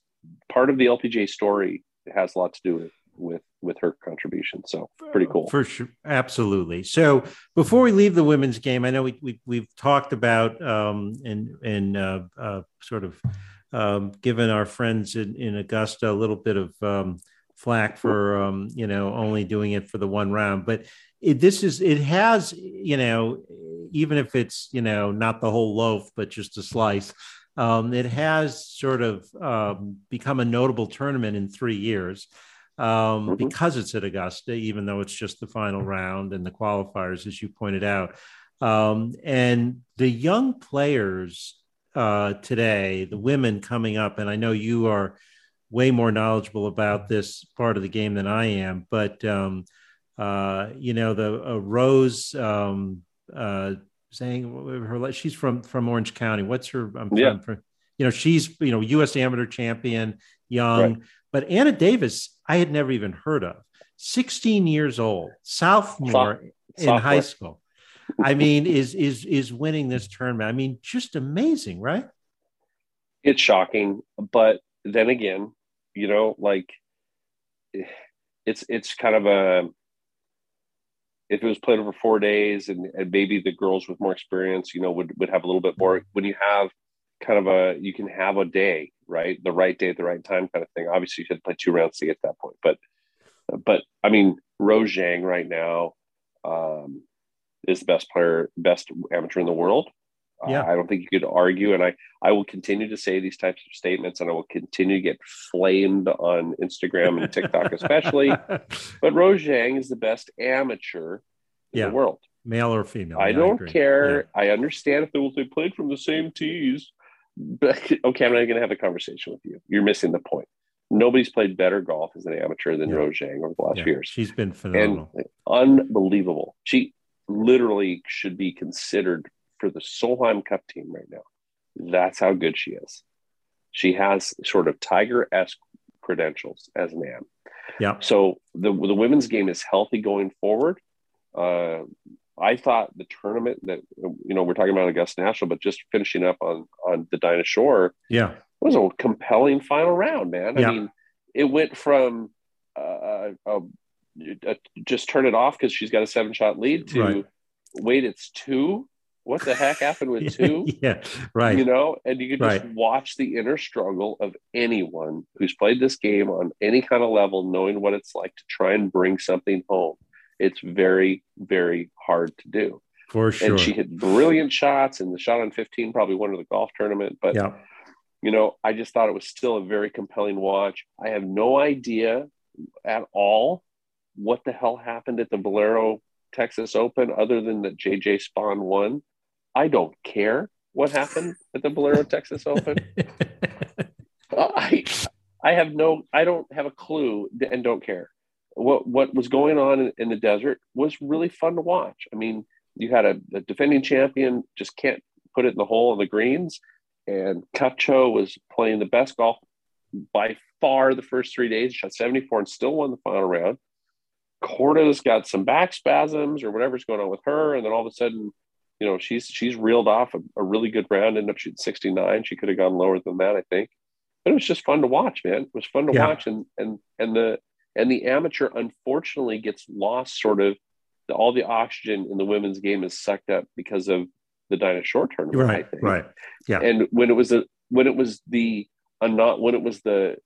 Speaker 3: part of the LPGA story. It has a lot to do with with with her contribution. So pretty cool.
Speaker 2: For sure. Absolutely. So before we leave the women's game, I know we, we we've talked about um and and uh, uh sort of um given our friends in, in Augusta a little bit of um flack for um you know only doing it for the one round, but it, this is it has you know even if it's you know not the whole loaf but just a slice um, it has sort of um, become a notable tournament in three years um, mm-hmm. because it's at Augusta, even though it's just the final round and the qualifiers, as you pointed out. Um, and the young players uh, today, the women coming up, and I know you are way more knowledgeable about this part of the game than I am, but um, uh, you know the uh, Rose um, uh, saying her she's from from Orange County. What's her? I'm yeah. From, you know she's you know U.S. amateur champion, young. Right. But Anna Davis, I had never even heard of. 16 years old, sophomore in high school. I mean, is is is winning this tournament. I mean, just amazing, right?
Speaker 3: It's shocking, but then again, you know, like it's it's kind of a if it was played over four days and, and maybe the girls with more experience, you know, would would have a little bit more when you have kind of a you can have a day right? The right day at the right time kind of thing. Obviously, you should play two rounds to get that point, but but I mean, Rose Zhang right now um, is the best player, best amateur in the world.
Speaker 2: Yeah.
Speaker 3: Uh, I don't think you could argue, and I I will continue to say these types of statements, and I will continue to get flamed on Instagram and TikTok, especially. but Rose Zhang is the best amateur in yeah. the world,
Speaker 2: male or female.
Speaker 3: I yeah, don't I care. Yeah. I understand if they, they played from the same tees but, okay, I'm not going to have a conversation with you. You're missing the point. Nobody's played better golf as an amateur than yeah. Rose Zhang over the last yeah, few years.
Speaker 2: She's been phenomenal.
Speaker 3: And unbelievable. She literally should be considered for the Solheim Cup team right now. That's how good she is. She has sort of Tiger esque credentials as an am.
Speaker 2: Yeah.
Speaker 3: So the the women's game is healthy going forward. Uh, I thought the tournament that you know we're talking about Augusta National, but just finishing up on on the Dinah Shore,
Speaker 2: yeah,
Speaker 3: was a compelling final round, man. I
Speaker 2: yeah.
Speaker 3: mean, it went from uh, uh, uh, just turn it off because she's got a seven shot lead to
Speaker 2: Right.
Speaker 3: wait, it's two. What the heck happened with two?
Speaker 2: yeah, right.
Speaker 3: You know, and you could just
Speaker 2: Right.
Speaker 3: watch the inner struggle of anyone who's played this game on any kind of level, knowing what it's like to try and bring something home. It's very, very hard to do.
Speaker 2: for sure.
Speaker 3: And she hit brilliant shots, and the shot on 15 probably won her the golf tournament. But
Speaker 2: yeah,
Speaker 3: you know, I just thought it was still a very compelling watch. I have no idea at all what the hell happened at the Valero Texas Open other than that JJ Spaun won. I don't care what happened at the Valero Texas Open. I I have no I don't have a clue and don't care. What what was going on in, in the desert was really fun to watch. I mean, you had a, a defending champion just can't put it in the hole of the greens, and Kupcho was playing the best golf by far the first three days. Shot 74 and still won the final round. Korda's got some back spasms or whatever's going on with her, and then all of a sudden, you know, she's she's reeled off a, a really good round. Ended up shooting 69. She could have gone lower than that, I think. But it was just fun to watch, man. It was fun to
Speaker 2: Yeah.
Speaker 3: watch, and and and the and the amateur unfortunately gets lost. Sort of, the, all the oxygen in the women's game is sucked up because of the Dinah Shore tournament.
Speaker 2: Right, right. Yeah.
Speaker 3: And when it was a when it was the not when it was the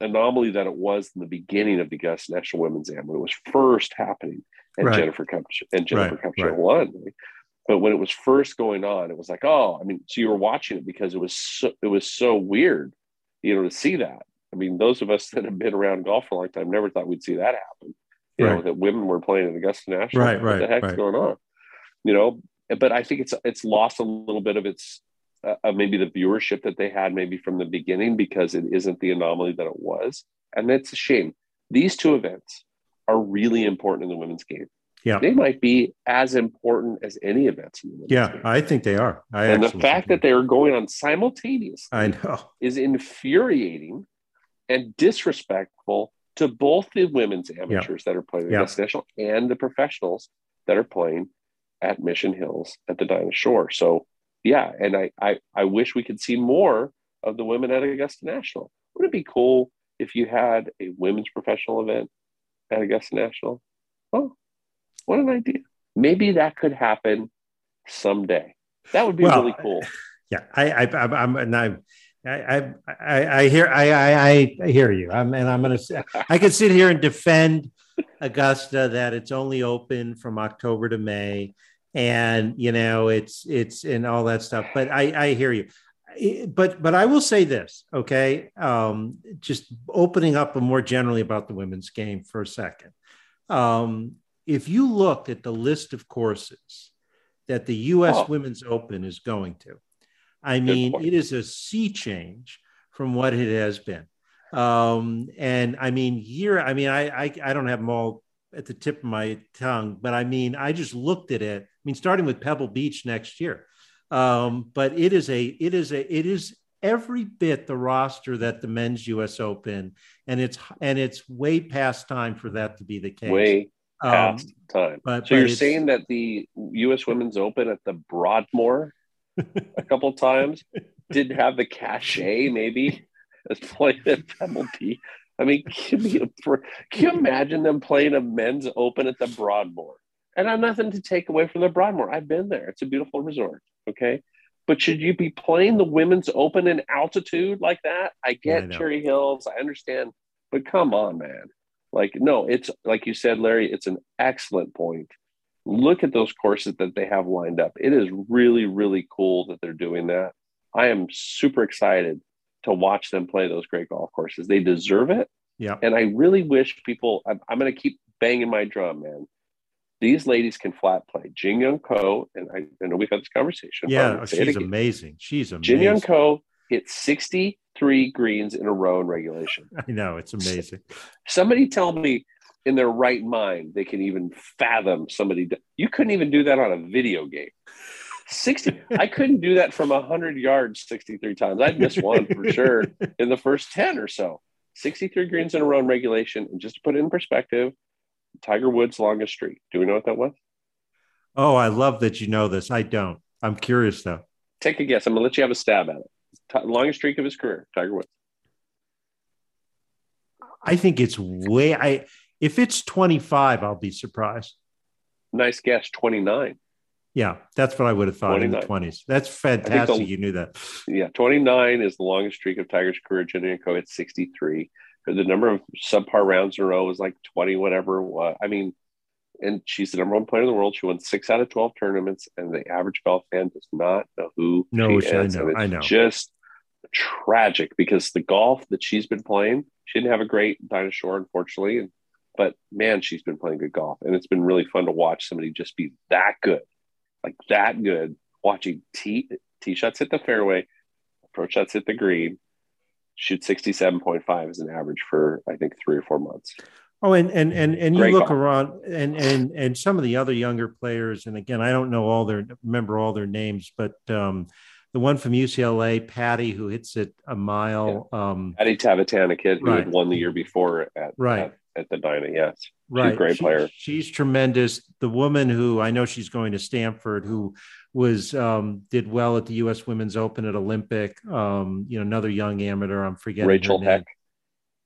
Speaker 3: anomaly that it was in the beginning of the Augusta National Women's Am when it was first happening, and
Speaker 2: Right.
Speaker 3: Jennifer Cup and Jennifer
Speaker 2: Right, right.
Speaker 3: won. But when it was first going on, it was like, oh, I mean, so you were watching it because it was so, it was so weird, you know, to see that. I mean, those of us that have been around golf for a long time never thought we'd see that happen. You know, that women were playing at Augusta National.
Speaker 2: Right,
Speaker 3: What the
Speaker 2: right,
Speaker 3: heck's
Speaker 2: right.
Speaker 3: going on? You know, but I think it's it's lost a little bit of its uh, maybe the viewership that they had maybe from the beginning because it isn't the anomaly that it was, and it's a shame. These two events are really important in the women's game.
Speaker 2: Yeah.
Speaker 3: They might be as important as any events in the women's
Speaker 2: Yeah,
Speaker 3: game.
Speaker 2: I think they are. I
Speaker 3: and the fact that they are going on simultaneously
Speaker 2: I know.
Speaker 3: is infuriating and disrespectful to both the women's amateurs that are playing
Speaker 2: Yeah.
Speaker 3: National and the professionals that are playing at Mission Hills at the Dinah Shore. So yeah, and I, I I wish we could see more of the women at Augusta National. Would it be cool if you had a women's professional event at Augusta National? Oh, what an idea! Maybe that could happen someday. That would be
Speaker 2: Well,
Speaker 3: really cool.
Speaker 2: Yeah, I, I, I'm, I'm, and I, I, I, I hear, I, I, I hear you. I'm, and I'm going to, I could sit here and defend Augusta that it's only open from October to May, and you know, it's, it's, and all that stuff. But I, I hear you. But, but I will say this, okay? Um, just opening up more generally about the women's game for a second. Um, if you looked at the list of courses that the U.S.
Speaker 3: Oh.
Speaker 2: Women's Open is going to, I mean, it is a sea change from what it has been. Um, and I mean, year, I mean, I, I, I don't have them all at the tip of my tongue, but I mean, I just looked at it. Mean, starting with Pebble Beach next year. Um, but it is a, it is a, it is every bit the roster that the men's US Open, and it's, and it's way past time for that to be the case.
Speaker 3: Way
Speaker 2: Um,
Speaker 3: past time.
Speaker 2: but-
Speaker 3: so
Speaker 2: but
Speaker 3: you're saying that the U.S. Women's Open at the Broadmoor a couple times didn't have the cachet, maybe, as playing at Pebble Beach. I mean, can you, can you imagine them playing a men's Open at the Broadmoor? And I'm nothing to take away from the Broadmoor. I've been there. It's a beautiful resort. Okay. But should you be playing the women's open in altitude like that? I get
Speaker 2: I.
Speaker 3: Cherry Hills. I understand. But come on, man. Like, no, it's like you said, Larry, it's an excellent point. Look at those courses that they have lined up. It is really, really cool that they're doing that. I am super excited to watch them play those great golf courses. They deserve it.
Speaker 2: Yeah.
Speaker 3: And I really wish people, I'm, I'm going to keep banging my drum, man. These ladies can flat play. Jin Young Ko, and I, I know we've had this conversation.
Speaker 2: Yeah.
Speaker 3: gonna say it
Speaker 2: She's amazing. She's
Speaker 3: Jin Young. Ko hit 63 greens in a row in regulation.
Speaker 2: I know. It's amazing.
Speaker 3: Somebody tell me in their right mind they can even fathom somebody. do- You couldn't even do that on a video game. 60. I couldn't do that from 100 yards 63 times. I'd miss one for sure in the first 10 or so. 63 greens in a row in regulation. And just to put it in perspective, Tiger Woods' longest streak. Do we know what that was?
Speaker 2: Oh, I love that you know this. I don't. I'm curious though.
Speaker 3: Take a guess. I'm gonna let you have a stab at it. T- longest streak of his career, Tiger Woods.
Speaker 2: I think it's way. I if it's 25, I'll be surprised.
Speaker 3: Nice guess. 29.
Speaker 2: Yeah, that's what I would have thought 29. in the 20s. That's fantastic. The, you knew that.
Speaker 3: Yeah, 29 is the longest streak of Tiger's career. Jin Young Ko. at 63. The number of subpar rounds in a row was like 20, whatever. I mean, and she's the number one player in the world. She won six out of 12 tournaments, and the average golf fan does not know who
Speaker 2: no,
Speaker 3: she is.
Speaker 2: I know. I know.
Speaker 3: Just tragic because the golf that she's been playing, she didn't have a great Dinah Shore, unfortunately. And, but man, she's been playing good golf. And it's been really fun to watch somebody just be that good, like that good, watching tee, tee shots hit the fairway, approach shots hit the green, shoot 67.5 as an average for, I think, three or four months.
Speaker 2: Oh, and and and and you Great look around, and and and some of the other younger players, and again, I don't know all their remember all their names, but um, the one from UCLA, Patty, who hits it a mile. Yeah. Um,
Speaker 3: Patty Tavatanakit, a kid who right. had won the year before at
Speaker 2: right.
Speaker 3: at, at the Dinah. Yes,
Speaker 2: right.
Speaker 3: great
Speaker 2: she,
Speaker 3: player.
Speaker 2: She's tremendous. The woman who I know she's going to Stanford, who was um, did well at the U.S. Women's Open at Olympic. Um, you know, another young amateur. I'm forgetting
Speaker 3: Rachel Heck.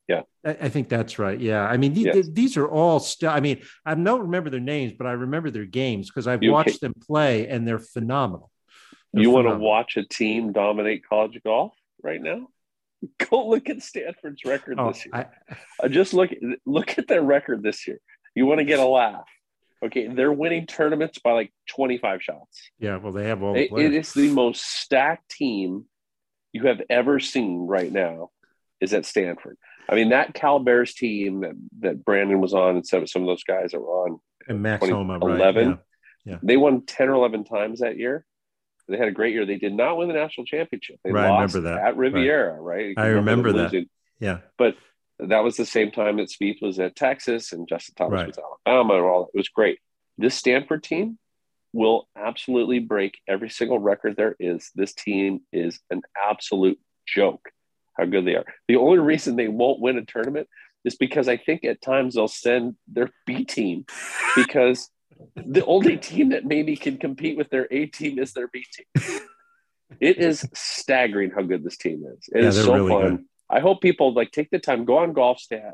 Speaker 2: Yeah, I, I, think that's right. Yeah, I mean, yes. these are all still. I mean, I don't remember their names, but I remember their games because I've you watched them play, and they're phenomenal
Speaker 3: you want to watch a team dominate college golf right now? Go look at Stanford's record oh, this year. I, uh, just look look at their record this year. You want to get a laugh? Okay, they're winning tournaments by like twenty five shots.
Speaker 2: Yeah, well, they have all.
Speaker 3: The it is the most stacked team you have ever seen right now. Is at Stanford. I mean, that Cal Bears team that, that Brandon was on, and some some of those guys that were on
Speaker 2: and Max Homa,
Speaker 3: right? Yeah. yeah. They won 10 or 11 times that year. They had a great year. They did not win the national championship. They
Speaker 2: right,
Speaker 3: lost
Speaker 2: I remember that.
Speaker 3: at Riviera, right? right?
Speaker 2: I remember that. Losing. Yeah.
Speaker 3: But that was the same time that Spieth was at Texas and Justin Thomas right. was Alabama and all that. It was great. This Stanford team will absolutely break every single record there is. This team is an absolute joke how good they are. The only reason they won't win a tournament is because I think at times they'll send their B team because the only team that maybe can compete with their A team is their B team. It is staggering how good this team is. It yeah, is so really fun. Good. I hope people like take the time, go on GolfStat.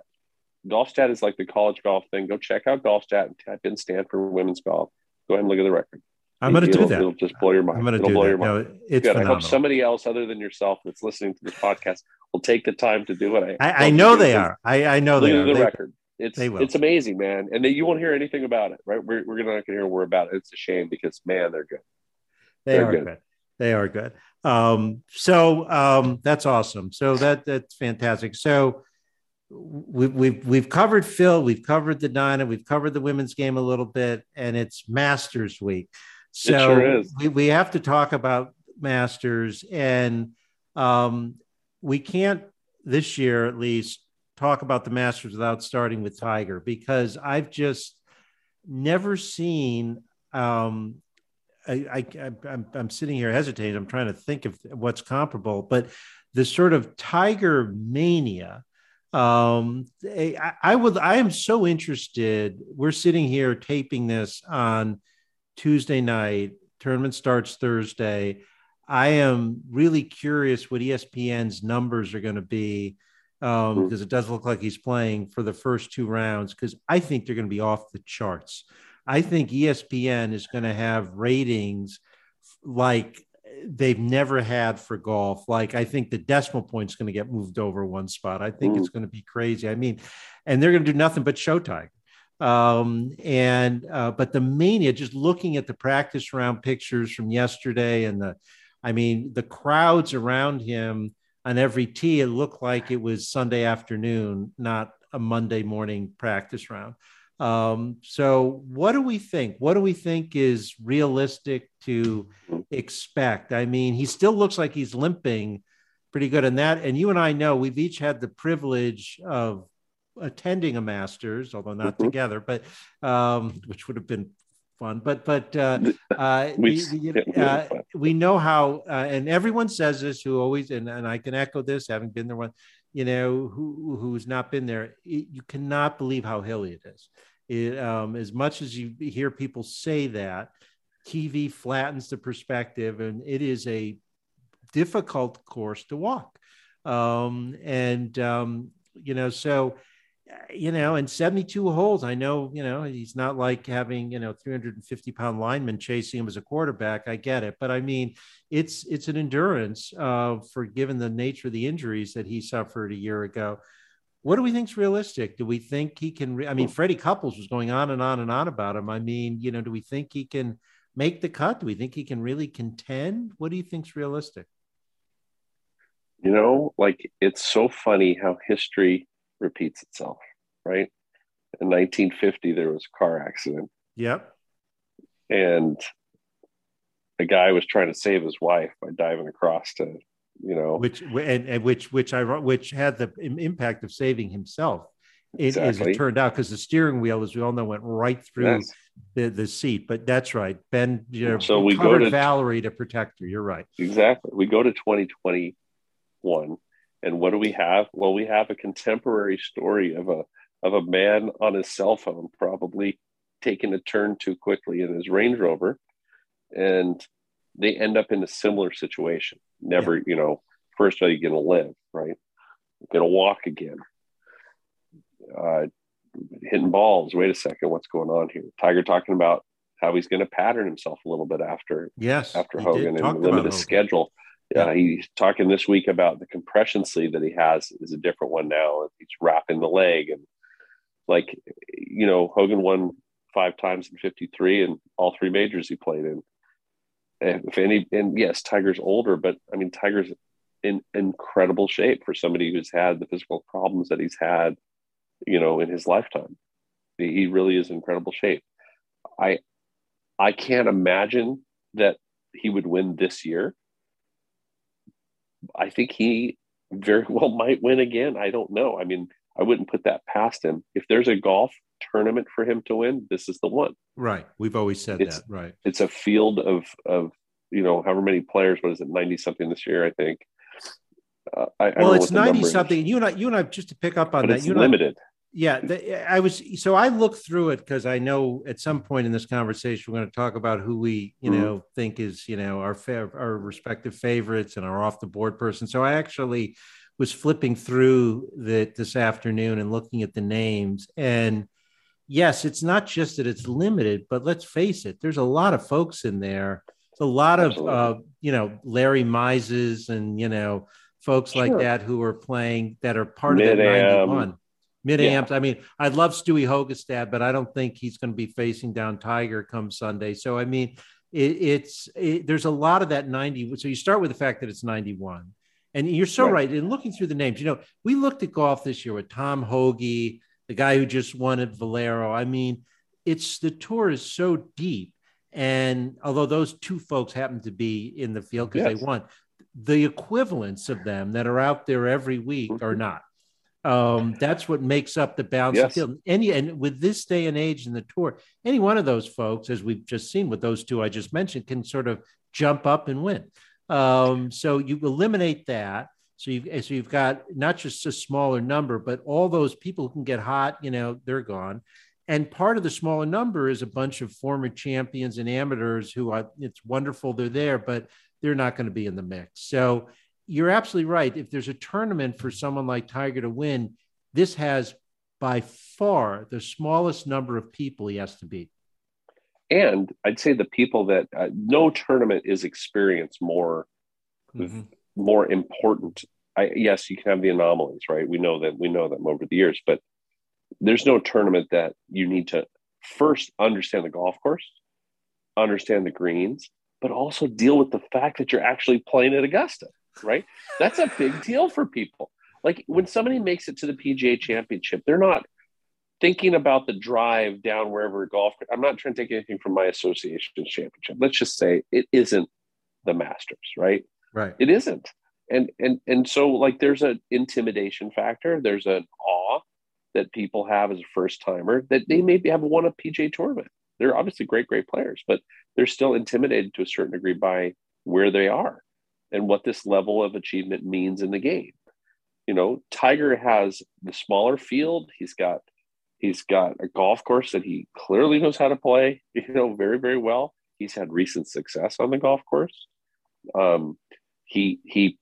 Speaker 3: GolfStat is like the college golf thing. Go check out GolfStat and type in Stanford women's golf. Go ahead and look at the record.
Speaker 2: I'm going to do that.
Speaker 3: It'll just blow your mind.
Speaker 2: I'm going to
Speaker 3: do
Speaker 2: blow
Speaker 3: that.
Speaker 2: Your mind. No, it's
Speaker 3: Good. I hope somebody else other than yourself that's listening to this podcast will take the time to do it.
Speaker 2: I, I, I know they are. I, I know they
Speaker 3: are.
Speaker 2: The
Speaker 3: they, record. It's it's amazing, man. And they, you won't hear anything about it, right? We're, we're not going to hear more about it. It's a shame because man, they're good.
Speaker 2: They they're are good. good. They are good. Um, so um, that's awesome. So that that's fantastic. So we've we've we've covered Phil, we've covered the Dinah, we've covered the women's game a little bit, and it's Masters week. So
Speaker 3: sure
Speaker 2: we, we have to talk about Masters, and um, we can't this year at least talk about the Masters without starting with Tiger because I've just never seen. Um, I, I'm sitting here hesitating. I'm trying to think of what's comparable, but the sort of Tiger mania. Um, I, I would. I am so interested. We're sitting here taping this on Tuesday night. Tournament starts Thursday. I am really curious what ESPN's numbers are going to be um, hmm. because it does look like he's playing for the first two rounds because I think they're going to be off the charts. I think ESPN is going to have ratings like they've never had for golf. Like I think the decimal point is going to get moved over one spot. I think mm. it's going to be crazy. I mean, and they're going to do nothing but show Tiger. Um, and uh, but the mania, just looking at the practice round pictures from yesterday and the, I mean, the crowds around him on every tee, it looked like it was Sunday afternoon, not a Monday morning practice round. Um, so, what do we think? What do we think is realistic to expect? I mean, he still looks like he's limping pretty good in that. And you and I know we've each had the privilege of attending a Masters, although not mm-hmm. together, but um, which would have been fun. But but uh, uh, we, uh, we know how, uh, and everyone says this who always, and, and I can echo this, having been there one, you know, who who's not been there. You cannot believe how hilly it is. It, um, as much as you hear people say that, TV flattens the perspective, and it is a difficult course to walk. Um, and um, you know, so you know, in 72 holes, I know, you know, he's not like having, you know, 350 pound lineman chasing him as a quarterback. I get it. But I mean, it's, it's an endurance uh, for given the nature of the injuries that he suffered a year ago. What do we think is realistic? Do we think he can? Re- I mean, Freddie Couples was going on and on and on about him. I mean, you know, do we think he can make the cut? Do we think he can really contend? What do you think's realistic?
Speaker 3: You know, like it's so funny how history repeats itself, right? In 1950, there was a car accident.
Speaker 2: Yep.
Speaker 3: And a guy was trying to save his wife by diving across to, you know,
Speaker 2: which and, and which which I which had the impact of saving himself. It, exactly. As it turned out, because the steering wheel, as we all know, went right through yes. the, the seat. But that's right, Ben. You know, so we go to Valerie to protect her. You're right.
Speaker 3: Exactly. We go to 2021 and what do we have? Well, we have a contemporary story of a of a man on his cell phone, probably taking a turn too quickly in his Range Rover, and they end up in a similar situation. Never, yeah. you know, first are you going to live, right? Going to walk again. Uh, hitting balls. Wait a second, what's going on here? Tiger talking about how he's going to pattern himself a little bit after
Speaker 2: yes
Speaker 3: after Hogan and limit his schedule. Yeah, uh, he's talking this week about the compression sleeve that he has is a different one now. He's wrapping the leg and like you know, Hogan won five times in 53 and all three majors he played in. And if any and yes, Tiger's older, but I mean Tiger's in incredible shape for somebody who's had the physical problems that he's had, you know, in his lifetime. He really is in incredible shape. I I can't imagine that he would win this year I think he very well might win again. I don't know. I mean, I wouldn't put that past him. If there's a golf tournament for him to win, this is the one.
Speaker 2: Right. We've always said
Speaker 3: it's,
Speaker 2: that. Right.
Speaker 3: It's a field of of you know however many players. What is it? Ninety something this year, I think.
Speaker 2: Uh, I, well, I it's ninety something. You and I, you and I, just to pick up on
Speaker 3: but
Speaker 2: that.
Speaker 3: It's you limited.
Speaker 2: Yeah, the, I was so I looked through it because I know at some point in this conversation we're going to talk about who we you mm-hmm. know think is you know our fa- our respective favorites and our off the board person. So I actually was flipping through that this afternoon and looking at the names and yes, it's not just that it's limited, but let's face it, there's a lot of folks in there. It's a lot Absolutely. of uh, you know Larry Mizes and you know folks sure. like that who are playing that are part Mid-am. of that 91 mid amps. Yeah. I mean, I love Stewie Hagestad, but I don't think he's going to be facing down Tiger come Sunday. So, I mean, it, it's it, there's a lot of that 90. So you start with the fact that it's 91. And you're so right. right. In looking through the names, you know, we looked at golf this year with Tom Hoge, the guy who just won at Valero. I mean, it's the tour is so deep. And although those two folks happen to be in the field because yes. they won, the equivalents of them that are out there every week are mm-hmm. not. Um, that's what makes up the balance yes. field. Any and with this day and age in the tour, any one of those folks, as we've just seen with those two I just mentioned, can sort of jump up and win. Um, so you eliminate that. So you've so you've got not just a smaller number, but all those people who can get hot, you know, they're gone. And part of the smaller number is a bunch of former champions and amateurs who are, it's wonderful they're there, but they're not going to be in the mix. So you're absolutely right. If there's a tournament for someone like Tiger to win, this has by far the smallest number of people he has to beat.
Speaker 3: And I'd say the people that uh, no tournament is experience more mm-hmm. more important. I, yes, you can have the anomalies, right? We know that we know them over the years, but there's no tournament that you need to first understand the golf course, understand the greens, but also deal with the fact that you're actually playing at Augusta right? That's a big deal for people. Like when somebody makes it to the PGA championship, they're not thinking about the drive down wherever golf. I'm not trying to take anything from my association championship. Let's just say it isn't the Masters, right?
Speaker 2: Right.
Speaker 3: It isn't. And and and so like there's an intimidation factor. There's an awe that people have as a first timer that they maybe have won a PGA tournament. They're obviously great, great players, but they're still intimidated to a certain degree by where they are and what this level of achievement means in the game. You know, Tiger has the smaller field. He's got He's got a golf course that he clearly knows how to play, you know, very, very well. He's had recent success on the golf course. Um, he he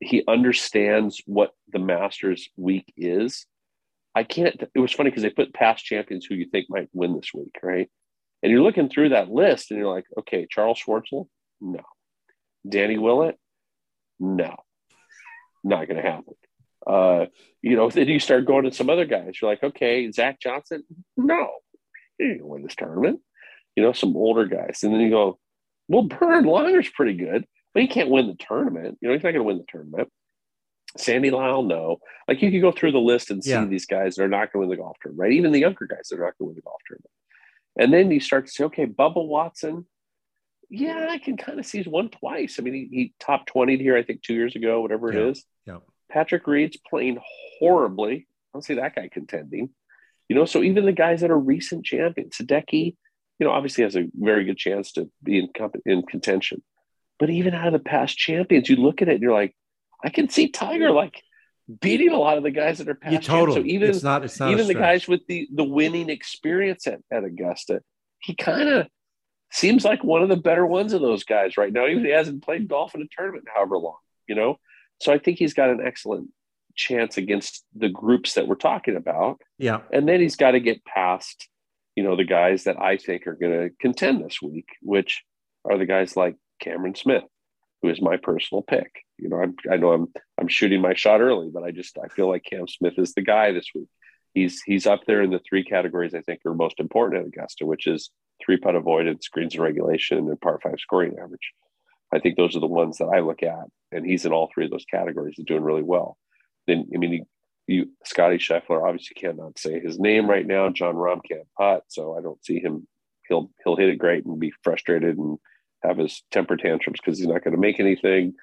Speaker 3: he understands what the Masters week is. I can't. It was funny because they put past champions who you think might win this week, right? And you're looking through that list, and you're like, okay, Charl Schwartzel, no. Danny Willett, no, not going to happen. Uh, you know, then you start going to some other guys. You're like, okay, Zach Johnson, no, he didn't win this tournament. You know, some older guys, and then you go, well, Bernhard Langer's pretty good, but he can't win the tournament. You know, he's not going to win the tournament. Sandy Lyle, no. Like you could go through the list and see yeah. these guys that are not going to win the golf tournament, right? Even the younger guys that are not going to win the golf tournament. And then you start to say, okay, Bubba Watson, yeah, I can kind of see he's won twice. I mean, he, he top 20 here, I think, two years ago, whatever
Speaker 2: yeah.
Speaker 3: it is.
Speaker 2: Yeah.
Speaker 3: Patrick Reed's playing horribly. I don't see that guy contending. You know, so even the guys that are recent champions, Hideki, you know, obviously has a very good chance to be in, in contention. But even out of the past champions, you look at it and you're like, I can see Tiger like beating a lot of the guys that are past.
Speaker 2: Yeah, totally.
Speaker 3: So even
Speaker 2: it's not, it's not
Speaker 3: even the guys with the the winning experience at, at Augusta, he kind of seems like one of the better ones of those guys right now. Even he hasn't played golf in a tournament in however long, you know. So I think he's got an excellent chance against the groups that we're talking about.
Speaker 2: Yeah,
Speaker 3: and then he's got to get past, you know, the guys that I think are going to contend this week, which are the guys like Cameron Smith, who is my personal pick. You know, I'm, I know I'm I'm shooting my shot early, but I just I feel like Cam Smith is the guy this week. He's he's up there in the three categories I think are most important at Augusta, which is three putt avoidance, greens and regulation, and par five scoring average. I think those are the ones that I look at, and he's in all three of those categories. He's doing really well. Then I mean, you, Scotty Scheffler obviously cannot say his name right now. Jon Rahm can't putt, so I don't see him. He'll he'll hit it great and be frustrated and have his temper tantrums because he's not going to make anything.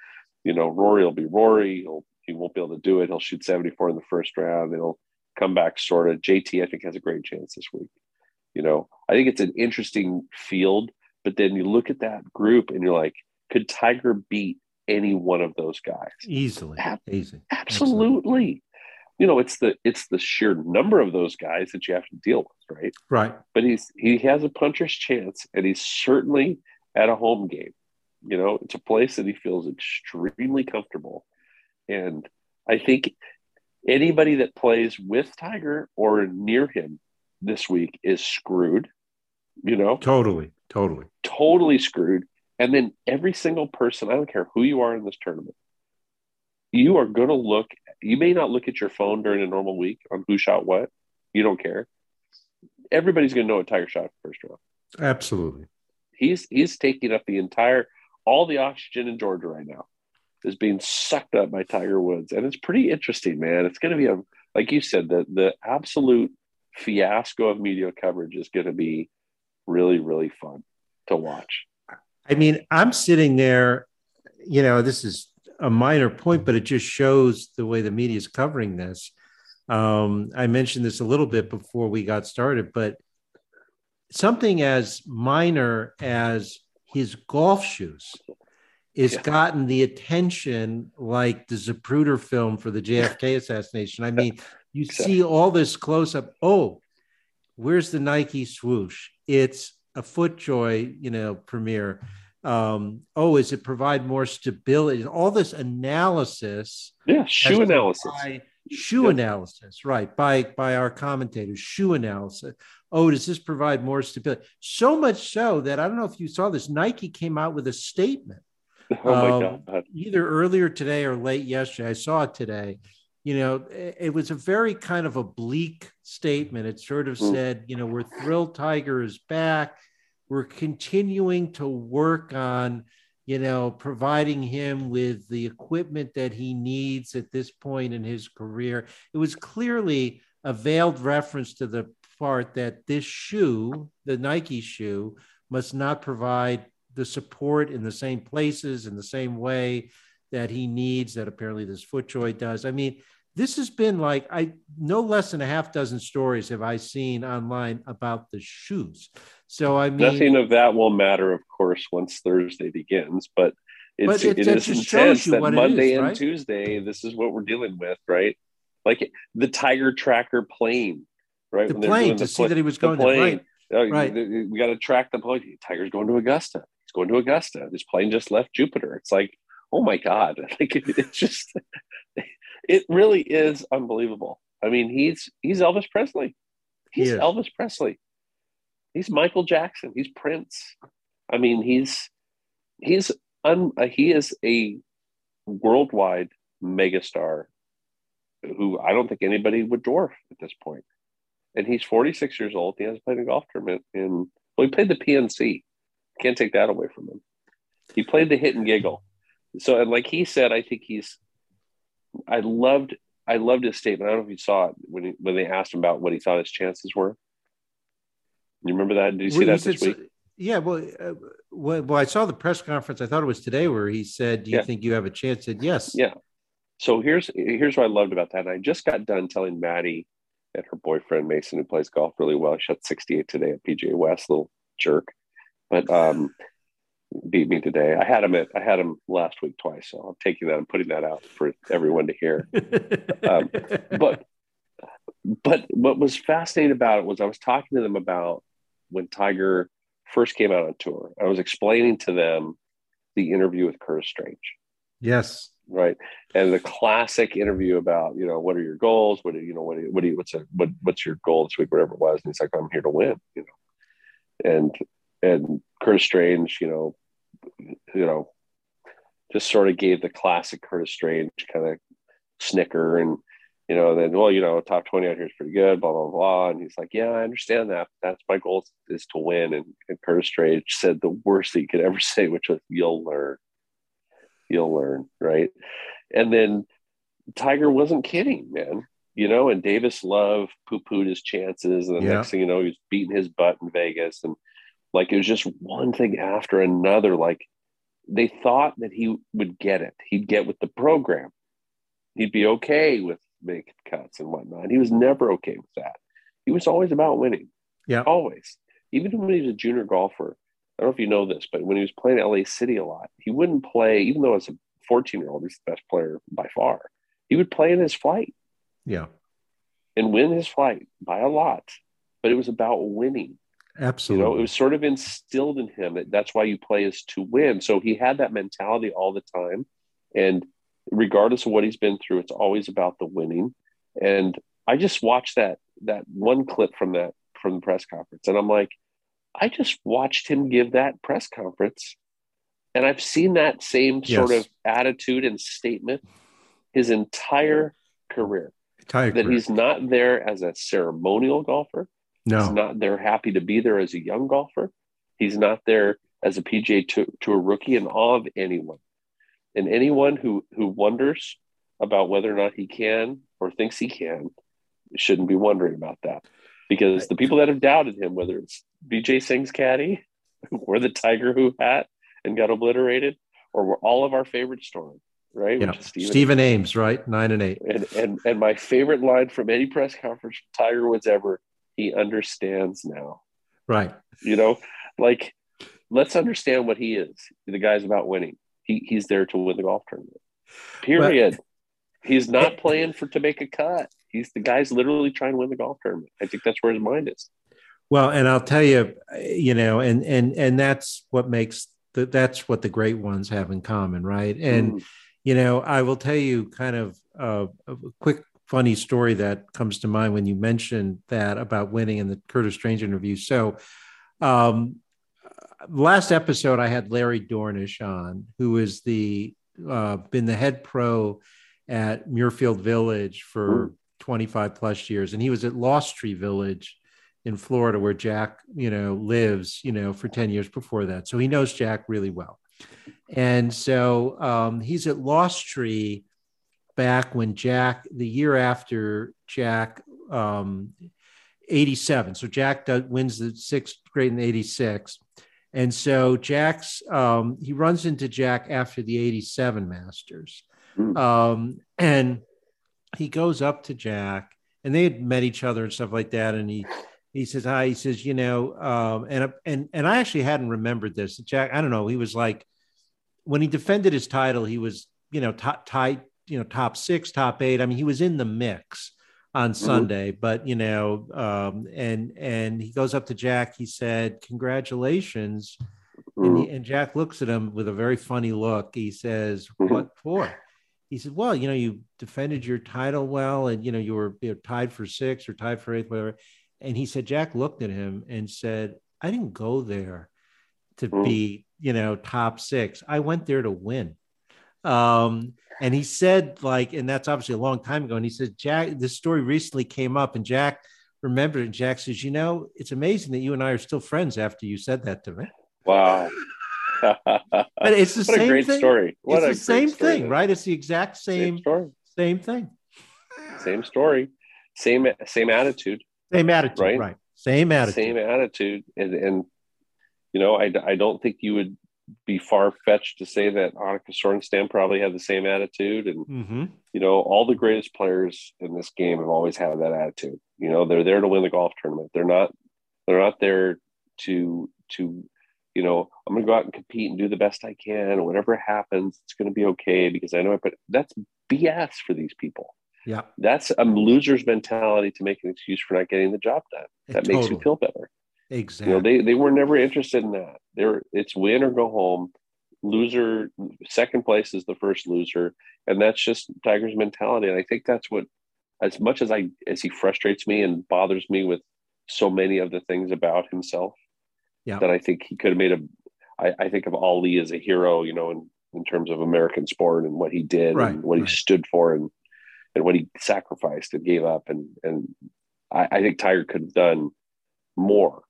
Speaker 3: You know, Rory will be Rory. He'll he won't be able to do it. He'll shoot 74 in the first round. He'll come back sort of. JT, I think, has a great chance this week. You know, I think it's an interesting field, but then you look at that group and you're like, could Tiger beat any one of those guys?
Speaker 2: Easily. Ab-
Speaker 3: Easy. Absolutely. absolutely. You know, it's the it's the sheer number of those guys that you have to deal with, right?
Speaker 2: Right.
Speaker 3: But he's he has a puncher's chance, and he's certainly at a home game. You know, it's a place that he feels extremely comfortable. And I think anybody that plays with Tiger or near him this week is screwed, you know?
Speaker 2: Totally, totally.
Speaker 3: Totally screwed. And then every single person, I don't care who you are in this tournament, you are going to look, you may not look at your phone during a normal week on who shot what. You don't care. Everybody's going to know what Tiger shot first round.
Speaker 2: Absolutely.
Speaker 3: He's he's taking up the entire all the oxygen in Georgia right now is being sucked up by Tiger Woods, and it's pretty interesting, man. It's going to be a like you said the the absolute fiasco of media coverage is going to be really really fun to watch.
Speaker 2: I mean, I'm sitting there, you know, this is a minor point, but it just shows the way the media is covering this. Um, I mentioned this a little bit before we got started, but something as minor as his golf shoes is yeah. gotten the attention like the Zapruder film for the JFK assassination. I mean, you exactly. see all this close up. Oh, where's the Nike swoosh? It's a FootJoy, you know, premiere. Um, oh, is it provide more stability? All this analysis.
Speaker 3: Yeah, shoe analysis.
Speaker 2: shoe yep. analysis, right? By by our commentators, shoe analysis oh, does this provide more stability? So much so that I don't know if you saw this, Nike came out with a statement.
Speaker 3: Oh my um, God.
Speaker 2: Either earlier today or late yesterday. I saw it today. You know, it was a very kind of a bleak statement. It sort of mm. said, you know, we're thrilled Tiger is back. We're continuing to work on, you know, providing him with the equipment that he needs at this point in his career. It was clearly a veiled reference to the part that this shoe, the Nike shoe, must not provide the support in the same places in the same way that he needs that apparently this FootJoy does. I mean, this has been like I no less than a half dozen stories have I seen online about the shoes. So I mean,
Speaker 3: nothing of that will matter, of course, once Thursday begins. But it's but it, it is intense that Monday is, right? and Tuesday, this is what we're dealing with, right? Like the Tiger Tracker plane right?
Speaker 2: The plane to see that he was going there, right?
Speaker 3: Oh,
Speaker 2: Right.
Speaker 3: We got to track the plane. Tiger's going to Augusta. Going to Augusta. This plane just left Jupiter. It's like, oh my God. Like it- it's just it really is unbelievable. I mean, he's he's Elvis Presley. He's
Speaker 2: is.
Speaker 3: Elvis Presley. He's Michael Jackson. He's Prince. I mean, he's he's un, uh, he is a worldwide megastar who I don't think anybody would dwarf at this point. And he's 46 years old. He hasn't played a golf tournament in well, he played the PNC. Can't take that away from him. He played the hit and giggle. So like he said, I think he's I loved I loved his statement. I don't know if you saw it when he, when they asked him about what he thought his chances were. You remember that? Did you see
Speaker 2: Well,
Speaker 3: that
Speaker 2: said
Speaker 3: this week?
Speaker 2: yeah, well, uh, well, well, I saw the press conference. I thought it was today where he said, "Do you
Speaker 3: Yeah.
Speaker 2: think you have a chance?" Said, "Yes."
Speaker 3: Yeah. So here's here's what I loved about that. And I just got done telling Maddie and her boyfriend Mason, who plays golf really well. Shot 68 today at PGA West, little jerk, but um, beat me today. I had him at I had him last week twice, so I'm taking that and putting that out for everyone to hear. Um, but but what was fascinating about it was I was talking to them about when Tiger first came out on tour. I was explaining to them the interview with Curtis Strange
Speaker 2: yes,
Speaker 3: right and the classic interview about you know what are your goals what do you know what do you, what do you what's a, what what's your goal this week whatever it was and he's like i'm here to win you know and and curtis strange you know you know just sort of gave the classic curtis strange kind of snicker and you know then well you know top 20 out here is pretty good blah blah blah and he's like yeah i understand that that's my goal is to win and, and curtis strange said the worst that you could ever say which was you'll learn you'll learn, right? And then Tiger wasn't kidding, man. You know, and Davis Love poo pooed his chances. And the
Speaker 2: Yeah.
Speaker 3: next thing you know, he was beating his butt in Vegas. And like it was just one thing after another. Like they thought that he would get it. He'd get with the program. He'd be okay with making cuts and whatnot. He was never okay with that. He was always about winning.
Speaker 2: Yeah.
Speaker 3: Always. Even when he was a junior golfer, I don't know if you know this, but when he was playing LA City a lot, he wouldn't play, even though as a 14 year old, he's the best player by far. He would play in his flight
Speaker 2: yeah,
Speaker 3: and win his flight by a lot. But it was about winning. You
Speaker 2: absolutely.
Speaker 3: know, it was sort of instilled in him that that's why you play is to win. So he had that mentality all the time. And regardless of what he's been through, it's always about the winning. And I just watched that that one clip from that from the press conference, and I'm like, I just watched him give that press conference, and I've seen that same sort of attitude and statement his entire career.
Speaker 2: Entire
Speaker 3: That
Speaker 2: career.
Speaker 3: he's not there as a ceremonial golfer. He's
Speaker 2: no,
Speaker 3: not there happy to be there as a young golfer. He's not there as a PGA to, to a rookie in awe of anyone. And anyone who, who wonders about whether or not he can or thinks he can shouldn't be wondering about that. Because the people that have doubted him, whether it's Vijay Singh's caddy or the Tiger Who hat and got obliterated, or were all of our favorite storm, right?
Speaker 2: yeah.
Speaker 3: Stephen
Speaker 2: Stephen Ames, right? Nine and eight.
Speaker 3: and and and my favorite line from any press conference Tiger Woods ever, he understands now.
Speaker 2: Right.
Speaker 3: You know, like let's understand what he is. The guy's about winning. He he's there to win the golf tournament. Period. he's not playing for to make a cut. He's the guy's literally trying to win the golf tournament. I think that's where his mind is.
Speaker 2: Well, and I'll tell you, you know, and and and that's what makes the, that's what the great ones have in common, right? And
Speaker 3: Mm.
Speaker 2: you know, I will tell you kind of uh, a quick funny story that comes to mind when you mentioned that about winning in the Curtis Strange interview. So, um, last episode I had Larry Dornish on, who is the uh, been the head pro at Muirfield Village for 25 plus years, and he was at Lost Tree Village in Florida, where Jack, you know, lives, you know, for 10 years before that. So he knows Jack really well. And so um, he's at Lost Tree back when Jack, the year after Jack, um, 87. So Jack does, wins the sixth grade in 86. And so Jack's, um, he runs into Jack after the 87 Masters.
Speaker 3: Mm.
Speaker 2: Um, and he goes up to Jack and they had met each other and stuff like that. And he, he says, hi, he says, you know, um, and, and, and I actually hadn't remembered this. Jack, I don't know. He was like, when he defended his title, he was, you know, tight, you know, top six, top eight. I mean, he was in the mix on Sunday, mm-hmm. but you know, um, and and he goes up to Jack. He said, "Congratulations," mm-hmm. and, he, and, Jack looks at him with a very funny look. He says, mm-hmm. "What for?" He said, "Well, you know, you defended your title well, and you know, you were you know, tied for six or tied for eighth, whatever." And he said, Jack looked at him and said, "I didn't go there to be, you know, top six. I went there to win." Um, and he said, like, and that's obviously a long time ago. And he said, Jack, this story recently came up, and Jack remembered it. And Jack says, You know, it's amazing that you and I are still friends after you said that to me.
Speaker 3: Wow.
Speaker 2: but it's the
Speaker 3: what
Speaker 2: same
Speaker 3: a great
Speaker 2: thing.
Speaker 3: story.
Speaker 2: What it's the same thing, right? It's the exact same,
Speaker 3: same story.
Speaker 2: Same thing.
Speaker 3: Same story. Same same attitude.
Speaker 2: Same attitude, right? right. Same attitude.
Speaker 3: Same attitude. And and you know, I, I don't think you would be far fetched to say that Annika Sorenstam probably had the same attitude. And, mm-hmm. you know, all the greatest players in this game have always had that attitude. You know, they're there to win the golf tournament. They're not, they're not there to, to, you know, I'm going to go out and compete and do the best I can. And whatever happens, it's going to be okay because I know it. But that's BS for these people.
Speaker 2: Yeah.
Speaker 3: That's a loser's mentality to make an excuse for not getting the job done. That totally. makes you feel better.
Speaker 2: Exactly.
Speaker 3: You know, they, they were never interested in that. They're it's win or go home. Loser, second place is the first loser, and that's just Tiger's mentality. And I think that's what, as much as I as he frustrates me and bothers me with so many of the things about himself,
Speaker 2: yeah.
Speaker 3: that I think he could have made a. I, I think of Ali as a hero, you know, in in terms of American sport and what he did
Speaker 2: right,
Speaker 3: and what
Speaker 2: right.
Speaker 3: he stood for and and what he sacrificed and gave up and and I, I think Tiger could have done more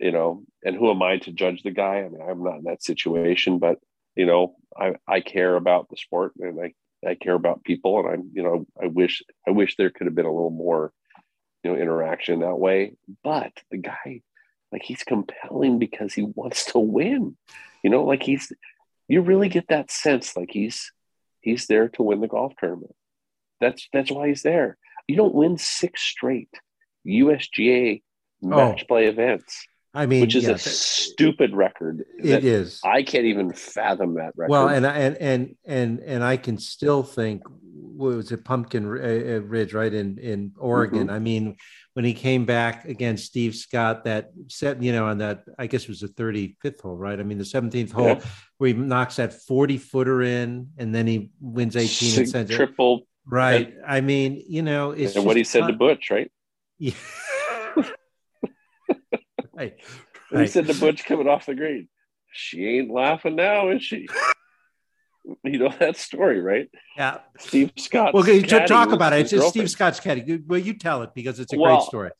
Speaker 3: you know, and who am I to judge the guy? I mean, I'm not in that situation, but you know, I, I care about the sport and I, I care about people and I'm, you know, I wish, I wish there could have been a little more, you know, interaction that way. But the guy, like he's compelling because he wants to win, you know, like he's, you really get that sense like he's, he's there to win the golf tournament. That's, that's why he's there. You don't win six straight USGA oh. match oh. play events
Speaker 2: I mean,
Speaker 3: which is a stupid record.
Speaker 2: It is.
Speaker 3: I can't even fathom that record.
Speaker 2: Well, and and and and and I can still think what was it Pumpkin uh, uh, Ridge, right in in Oregon. Mm-hmm. I mean, when he came back against Steve Scott, that set you know on that I guess it was the thirty fifth hole, right? I mean, the seventeenth hole yeah. where he knocks that forty footer in, and then he wins eighteen and sends
Speaker 3: triple.
Speaker 2: Right. I mean, you know, it's
Speaker 3: and what he said to Butch, right?
Speaker 2: Yeah. right.
Speaker 3: He said to Butch coming off the green, she ain't laughing now, is she? you know that story, right?
Speaker 2: Yeah.
Speaker 3: Steve Scott.
Speaker 2: Well, to talk about it, it's just Steve Scott's caddy. Well, you tell it because it's a well, great story.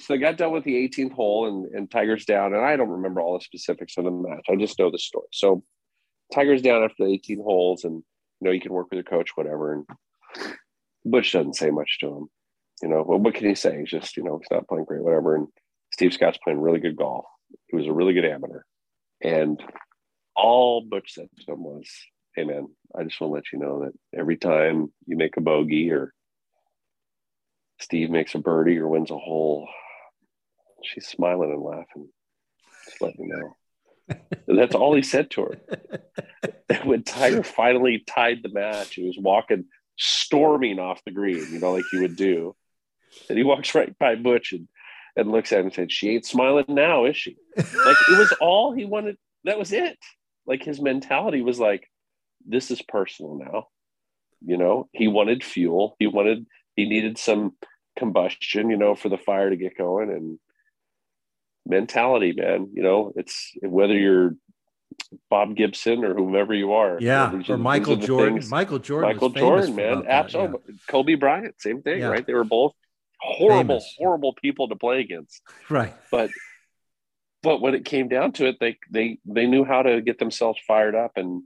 Speaker 3: So they got done with the 18th hole and, and Tiger's down, and I don't remember all the specifics of the match. I just know the story. So Tiger's down after the 18 holes, and you know you can work with your coach, whatever. And Butch doesn't say much to him. You know, well, what can he say? He's just you know he's not playing great, whatever. And Steve Scott's playing really good golf. He was a really good amateur. And all Butch said to him was, Hey man, I just want to let you know that every time you make a bogey or Steve makes a birdie or wins a hole, she's smiling and laughing. Just let me know. and that's all he said to her. and when Tiger finally tied the match, he was walking storming off the green, you know, like he would do. And he walks right by Butch and and looks at him and said, She ain't smiling now, is she? like it was all he wanted. That was it. Like his mentality was like, This is personal now. You know, he wanted fuel. He wanted, he needed some combustion, you know, for the fire to get going. And mentality, man, you know, it's whether you're Bob Gibson or whomever you are.
Speaker 2: Yeah, you know, or Michael Jordan. Michael Jordan.
Speaker 3: Michael Jordan, man. Absolutely. Yeah. Kobe Bryant, same thing, yeah. right? They were both horrible, Famous. horrible people to play against.
Speaker 2: Right.
Speaker 3: But but when it came down to it, they they they knew how to get themselves fired up. And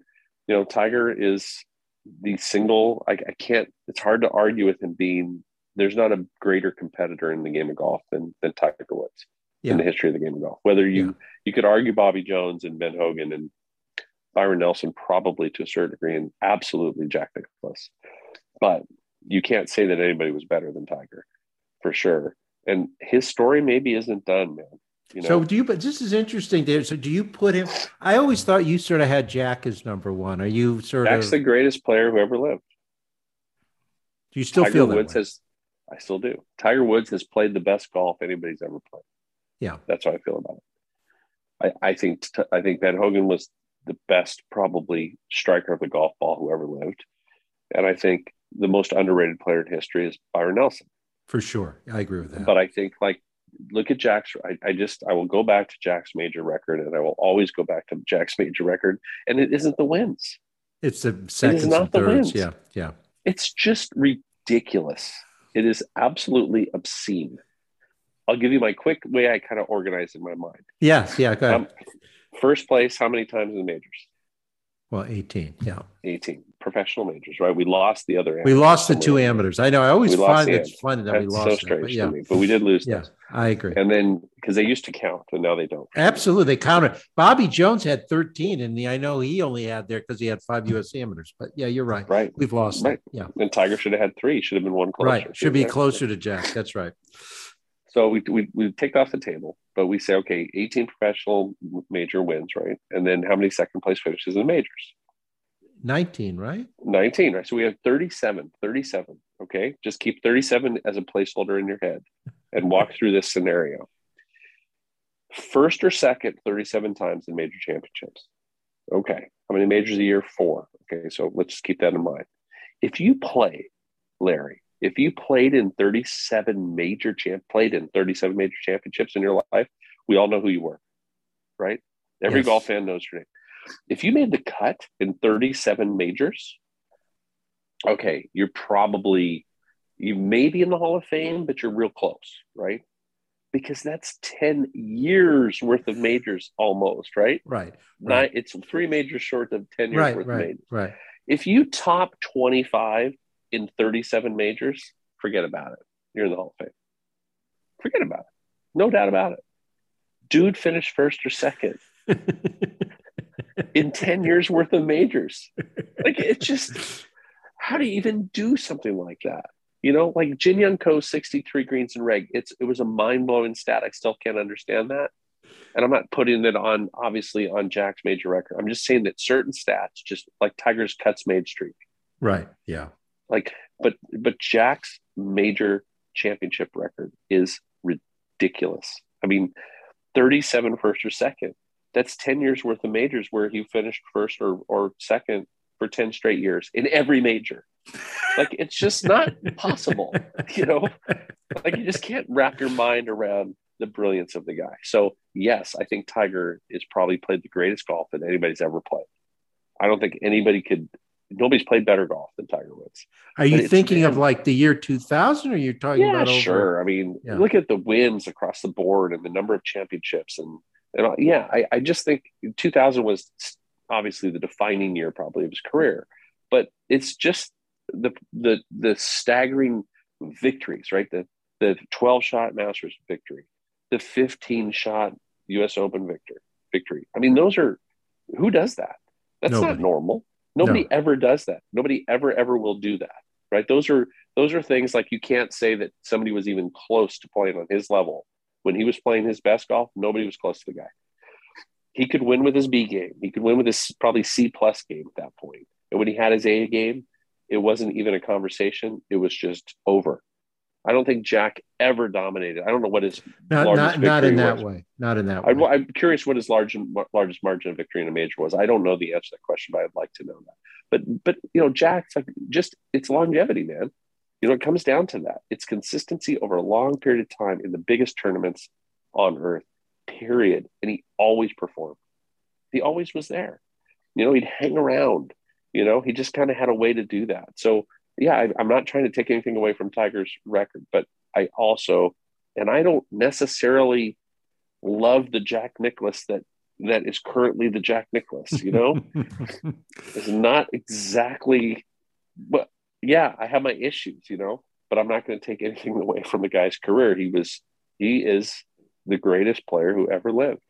Speaker 3: you know, Tiger is the single. I, I can't. It's hard to argue with him being. There's not a greater competitor in the game of golf than than Tiger Woods yeah. in the history of the game of golf. Whether you yeah. you could argue Bobby Jones and Ben Hogan and Byron Nelson probably to a certain degree, and absolutely Jack Nicklaus, but you can't say that anybody was better than Tiger for sure. And his story maybe isn't done, man. You know?
Speaker 2: So do you? But this is interesting, Dave. So do you put him? I always thought you sort of had Jack as number one. Are you sort
Speaker 3: Jack's
Speaker 2: of?
Speaker 3: Jack's the greatest player who ever lived.
Speaker 2: Do you still
Speaker 3: Tiger
Speaker 2: feel
Speaker 3: Woods
Speaker 2: that
Speaker 3: has? I still do. Tiger Woods has played the best golf anybody's ever played.
Speaker 2: Yeah,
Speaker 3: that's how I feel about it. I, I think I think Ben Hogan was the best, probably striker of the golf ball who ever lived, and I think the most underrated player in history is Byron Nelson.
Speaker 2: For sure, I agree with that.
Speaker 3: But I think like look at Jack's. I, I, just I will go back to Jack's major record, and I will always go back to Jack's major record. And it isn't the wins.
Speaker 2: It's the seconds it not and thirds. The wins. Yeah, yeah.
Speaker 3: It's just ridiculous. It is absolutely obscene. I'll give you my quick way I kind of organize in my mind.
Speaker 2: Yes, yeah. Go ahead. Um,
Speaker 3: first place, how many times in the majors?
Speaker 2: Well, 18, yeah.
Speaker 3: 18 professional majors, right? We lost the other.
Speaker 2: We lost the two amateurs. I know. I always find it funny that That's we lost. So
Speaker 3: strange but, yeah. to me, but we did lose.
Speaker 2: Yeah, I agree.
Speaker 3: And then because they used to count, and now they don't.
Speaker 2: Absolutely, they counted. Bobby Jones had 13, and I know he only had there because he had five U.S. amateurs. But yeah, you're right.
Speaker 3: Right,
Speaker 2: we've lost. Right. Yeah,
Speaker 3: and Tiger should have had three. Should have been one closer.
Speaker 2: Right, should be closer to Jack. That's right.
Speaker 3: So we, we, we take off the table, but we say, okay, 18 professional major wins, right? And then how many second place finishes in majors?
Speaker 2: 19, right?
Speaker 3: 19, right? So we have 37, 37. Okay. Just keep 37 as a placeholder in your head and walk through this scenario. First or second, 37 times in major championships. Okay. How many majors a year? Four. Okay. So let's just keep that in mind. If you play, Larry, if you played in 37 major champ played in 37 major championships in your life, we all know who you were, right? Every yes. golf fan knows your name. If you made the cut in 37 majors, okay, you're probably you may be in the Hall of Fame, but you're real close, right? Because that's 10 years worth of majors almost, right?
Speaker 2: Right.
Speaker 3: right. Nine, it's three majors short of 10 years
Speaker 2: right,
Speaker 3: worth
Speaker 2: right,
Speaker 3: of majors.
Speaker 2: Right.
Speaker 3: If you top 25 in 37 majors, forget about it. You're in the Hall of Fame. Forget about it. No doubt about it. Dude finished first or second. in 10 years worth of majors. Like it's just how do you even do something like that? You know, like Jin Young Ko 63 greens and reg. It's it was a mind-blowing stat. I still can't understand that. And I'm not putting it on obviously on Jack's major record. I'm just saying that certain stats, just like Tiger's cuts made streak.
Speaker 2: Right. Yeah.
Speaker 3: Like, but but Jack's major championship record is ridiculous. I mean, 37 first or second that's 10 years worth of majors where he finished first or, or second for 10 straight years in every major. Like it's just not possible, you know? Like you just can't wrap your mind around the brilliance of the guy. So, yes, I think Tiger is probably played the greatest golf that anybody's ever played. I don't think anybody could nobody's played better golf than Tiger Woods.
Speaker 2: Are you thinking of like the year 2000 or you're talking
Speaker 3: yeah,
Speaker 2: about over?
Speaker 3: sure. I mean, yeah. look at the wins across the board and the number of championships and and yeah, I, I just think 2000 was obviously the defining year probably of his career, but it's just the the the staggering victories, right? The the 12 shot Masters victory, the 15 shot U.S. Open victor victory. I mean, those are who does that? That's Nobody. not normal. Nobody no. ever does that. Nobody ever ever will do that, right? Those are those are things like you can't say that somebody was even close to playing on his level when he was playing his best golf, nobody was close to the guy. He could win with his B game. He could win with his probably C plus game at that point. And when he had his A game, it wasn't even a conversation. It was just over. I don't think Jack ever dominated. I don't know what his
Speaker 2: not not, not in that was. way. Not in that way.
Speaker 3: I, am curious what his large, largest margin of victory in a major was. I don't know the answer to that question, but I'd like to know that. But but you know, Jack's like just it's longevity, man. You know, it comes down to that. It's consistency over a long period of time in the biggest tournaments on earth, period. And he always performed. He always was there. You know, he'd hang around. You know, he just kind of had a way to do that. So, yeah, I, I'm not trying to take anything away from Tiger's record, but I also, and I don't necessarily love the Jack Nicklaus that that is currently the Jack Nicklaus, you know, it's not exactly but yeah, I have my issues, you know, but I'm not going to take anything away from the guy's career. He was, he is the greatest player who ever lived.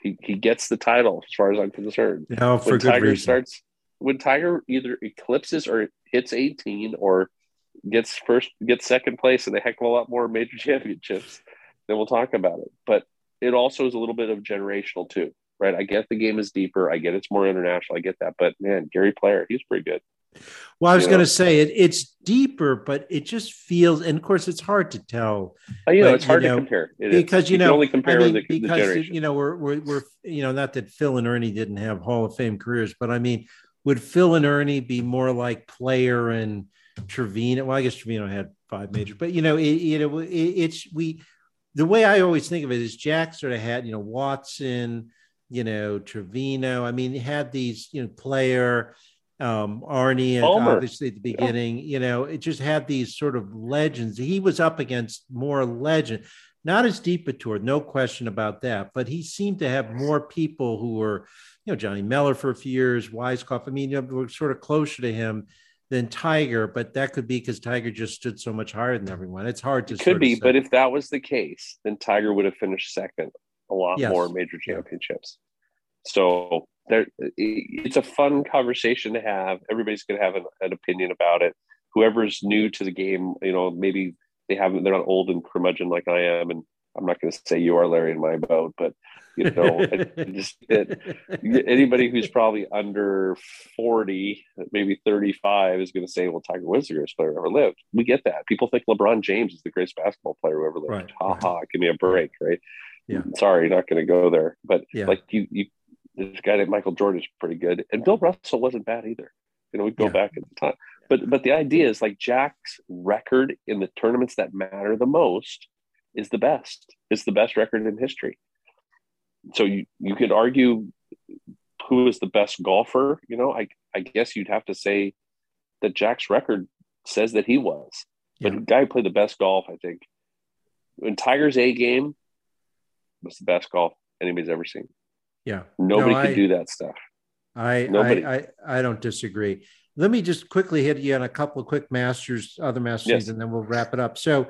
Speaker 3: He, he gets the title as far as I'm concerned.
Speaker 2: Yeah, for when good
Speaker 3: Tiger
Speaker 2: reason.
Speaker 3: starts, when Tiger either eclipses or hits 18 or gets first, gets second place and a heck of a lot more major championships, then we'll talk about it. But it also is a little bit of generational too, right? I get the game is deeper. I get it's more international. I get that. But man, Gary Player, he's pretty good.
Speaker 2: Well, I was going to say it, it's deeper, but it just feels, and of course, it's hard to tell.
Speaker 3: Uh, you know, but, it's hard you know, to compare it
Speaker 2: because you, you know
Speaker 3: only compare I mean, the,
Speaker 2: because
Speaker 3: the
Speaker 2: you know we're, we're we're you know not that Phil and Ernie didn't have Hall of Fame careers, but I mean, would Phil and Ernie be more like Player and Trevino? Well, I guess Trevino had five majors, but you know, it, you know, it, it's we. The way I always think of it is Jack sort of had you know Watson, you know Trevino. I mean, he had these you know Player um, Arnie, and obviously at the beginning, yeah. you know, it just had these sort of legends. He was up against more legend, not as deep a tour, no question about that. But he seemed to have more people who were, you know, Johnny Miller for a few years, Weiskopf. I mean, you know, were sort of closer to him than Tiger, but that could be because Tiger just stood so much higher than everyone. It's hard to.
Speaker 3: It could be, but if that was the case, then Tiger would have finished second a lot yes. more major championships. So there it's a fun conversation to have everybody's going to have an, an, opinion about it whoever's new to the game you know maybe they haven't they're not old and curmudgeon like i am and i'm not going to say you are larry in my boat but you know just it, anybody who's probably under 40 maybe 35 is going to say well tiger woods is the greatest player ever lived we get that people think lebron james is the greatest basketball player who ever lived right, ha right. ha give me a break right yeah. sorry not going to go there but yeah. like you you this guy named Michael Jordan is pretty good, and Bill Russell wasn't bad either. You know, we go yeah. back at the time, but but the idea is like Jack's record in the tournaments that matter the most is the best. It's the best record in history. So you you could argue who is the best golfer. You know, I I guess you'd have to say that Jack's record says that he was. Yeah. But the guy who played the best golf, I think, when Tiger's A game was the best golf anybody's ever seen.
Speaker 2: Yeah.
Speaker 3: Nobody no, could I, do that stuff.
Speaker 2: I, Nobody. I, I, I don't disagree. Let me just quickly hit you on a couple of quick masters, other masters, yes. and then we'll wrap it up. So,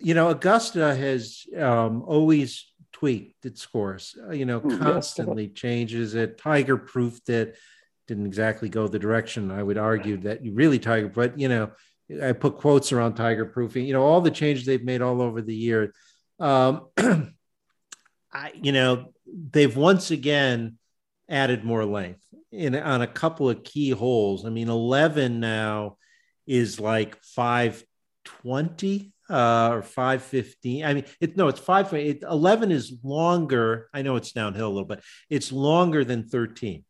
Speaker 2: you know, Augusta has um, always tweaked its scores, uh, you know, constantly yes. changes it. Tiger proofed it. Didn't exactly go the direction I would argue that you really Tiger, but you know, I put quotes around Tiger proofing, you know, all the changes they've made all over the year. Um, I, you know, they've once again added more length in on a couple of key holes. I mean, 11 now is like 520 uh, or 515. I mean, it, no, it's 5. It, 11 is longer. I know it's downhill a little bit. It's longer than 13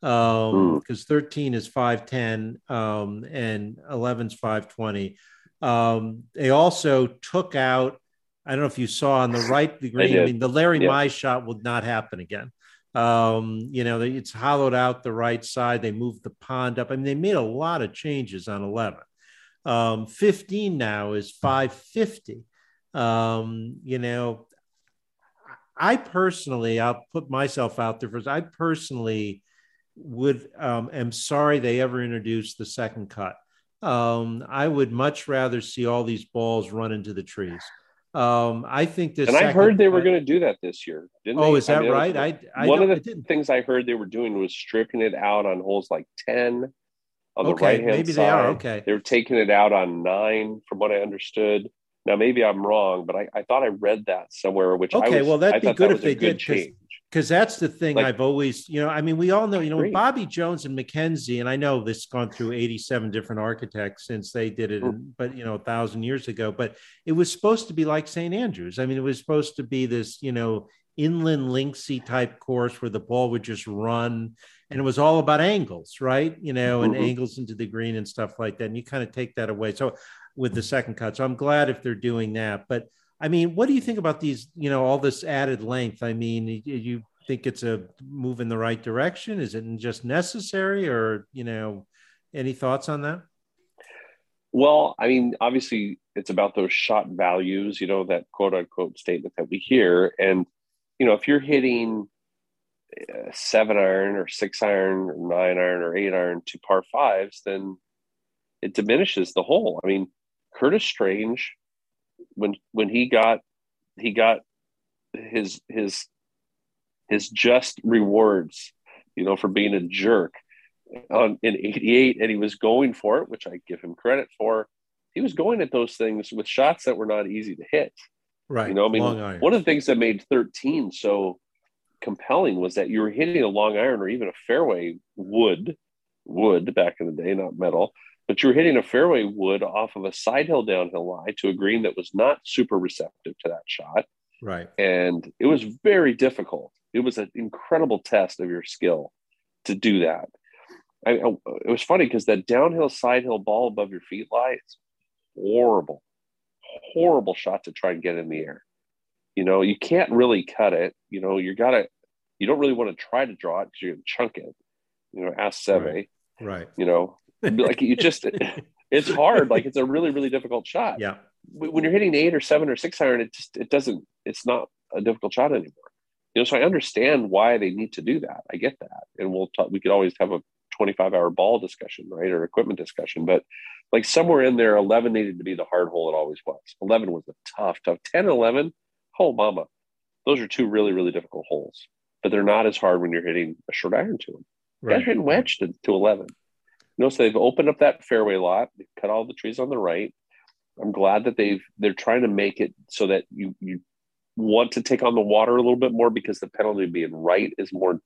Speaker 2: because um, 13 is 510 um, and 11 is 520. Um, they also took out I don't know if you saw on the right the green. I, I mean, the Larry yeah. Mize shot would not happen again. Um, you know, it's hollowed out the right side. They moved the pond up. I mean, they made a lot of changes on 11. Um, 15 now is 550. Um, you know, I personally, I'll put myself out there first. I personally would um, am sorry they ever introduced the second cut. Um, I would much rather see all these balls run into the trees. Um, I think this.
Speaker 3: And I heard they were going to do that this year. Didn't
Speaker 2: oh,
Speaker 3: they?
Speaker 2: is that I mean, right? I, I
Speaker 3: one of the things I heard they were doing was stripping it out on holes like ten on the okay, right hand
Speaker 2: maybe
Speaker 3: side.
Speaker 2: they are okay.
Speaker 3: They're taking it out on nine, from what I understood. Now maybe I'm wrong, but I, I thought I read that somewhere. Which
Speaker 2: okay,
Speaker 3: was,
Speaker 2: well that'd
Speaker 3: be
Speaker 2: good if they
Speaker 3: did
Speaker 2: change because that's the thing like, I've always, you know, I mean, we all know, you know, Bobby Jones and MacKenzie, and I know this has gone through 87 different architects since they did it, in, but you know, a thousand years ago. But it was supposed to be like St. Andrews. I mean, it was supposed to be this, you know, inland linksy type course where the ball would just run, and it was all about angles, right? You know, and mm-hmm. angles into the green and stuff like that. And you kind of take that away. So with the second cut, so I'm glad if they're doing that, but I mean, what do you think about these? You know, all this added length. I mean, you think it's a move in the right direction? Is it just necessary, or you know, any thoughts on that?
Speaker 3: Well, I mean, obviously, it's about those shot values. You know, that quote unquote statement that we hear, and you know, if you're hitting uh, seven iron or six iron or nine iron or eight iron to par fives, then it diminishes the hole. I mean, Curtis Strange when when he got he got his his his just rewards, you know, for being a jerk on in 88 and he was going for it, which I give him credit for. He was going at those things with shots that were not easy to hit.
Speaker 2: Right.
Speaker 3: You know, I mean, one of the things that made 13 so compelling was that you were hitting a long iron or even a fairway wood wood back in the day, not metal, but you were hitting a fairway wood off of a side hill downhill lie to a green that was not super receptive to that shot.
Speaker 2: Right.
Speaker 3: And it was very difficult. It was an incredible test of your skill to do that. I, it was funny because that downhill side hill ball above your feet lie is horrible, horrible shot to try and get in the air. You know, you can't really cut it. You know, you gotta, you don't really want to try to draw it because you're gonna chunk it. You know, ask Seve.
Speaker 2: Right. right.
Speaker 3: You know, like you just, it's hard. Like it's a really, really difficult shot.
Speaker 2: Yeah.
Speaker 3: When you're hitting eight or seven or six iron, it just, it doesn't, it's not a difficult shot anymore. You know, so I understand why they need to do that. I get that, and we'll talk. We could always have a 25 hour ball discussion, right, or equipment discussion. But like somewhere in there, 11 needed to be the hard hole it always was. 11 was a tough, tough. 10 and 11, oh mama, those are two really, really difficult holes. But they're not as hard when you're hitting a short iron to them. Right. Guys hitting wedge to, to 11. So they've opened up that fairway lot. They've cut all the trees on the right. I'm glad that they've they're trying to make it so that you you want to take on the water a little bit more because the penalty being right is more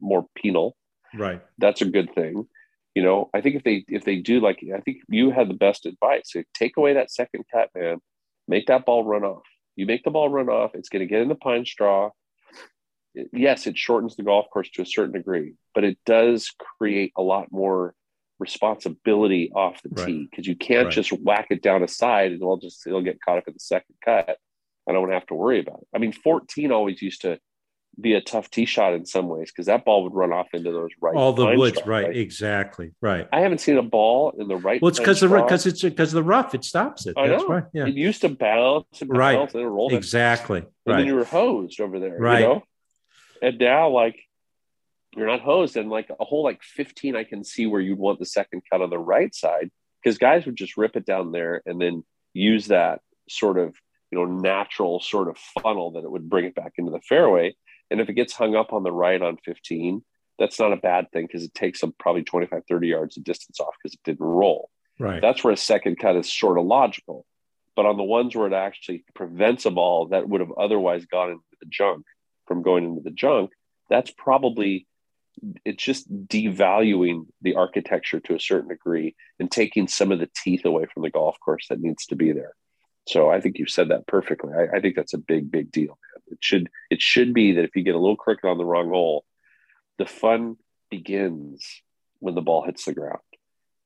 Speaker 3: more penal.
Speaker 2: Right.
Speaker 3: That's a good thing. You know, I think if they if they do like I think you had the best advice. So take away that second cut, man. Make that ball run off. You make the ball run off, it's going to get in the pine straw. Yes, it shortens the golf course to a certain degree, but it does create a lot more responsibility off the right. tee because you can't right. just whack it down a side and it'll just it'll get caught up in the second cut. I don't have to worry about it. I mean, 14 always used to be a tough tee shot in some ways because that ball would run off into those right.
Speaker 2: All the woods, right, right, Exactly. Right.
Speaker 3: I haven't seen a ball in the right.
Speaker 2: Well, it's because the because it's because the rough it stops it.
Speaker 3: I That's know. Right. Yeah. It used to bounce and bounce
Speaker 2: right.
Speaker 3: and roll.
Speaker 2: Exactly.
Speaker 3: And
Speaker 2: right.
Speaker 3: then you were hosed over there.
Speaker 2: Right.
Speaker 3: You know? And now, like, you're not hosed, and like a whole like 15, I can see where you'd want the second cut on the right side because guys would just rip it down there and then use that sort of you know natural sort of funnel that it would bring it back into the fairway. And if it gets hung up on the right on 15 that's not a bad thing because it takes them probably 25 30 yards of distance off because it didn't roll.
Speaker 2: Right.
Speaker 3: That's where a second cut is sort of logical. But on the ones where it actually prevents a ball that would have otherwise gone into the junk from going into the junk that's probably it's just devaluing the architecture to a certain degree and taking some of the teeth away from the golf course that needs to be there so I think you said that perfectly. I, I, think that's a big, big deal. It should it should be that if you get a little crooked on the wrong hole, the fun begins when the ball hits the ground.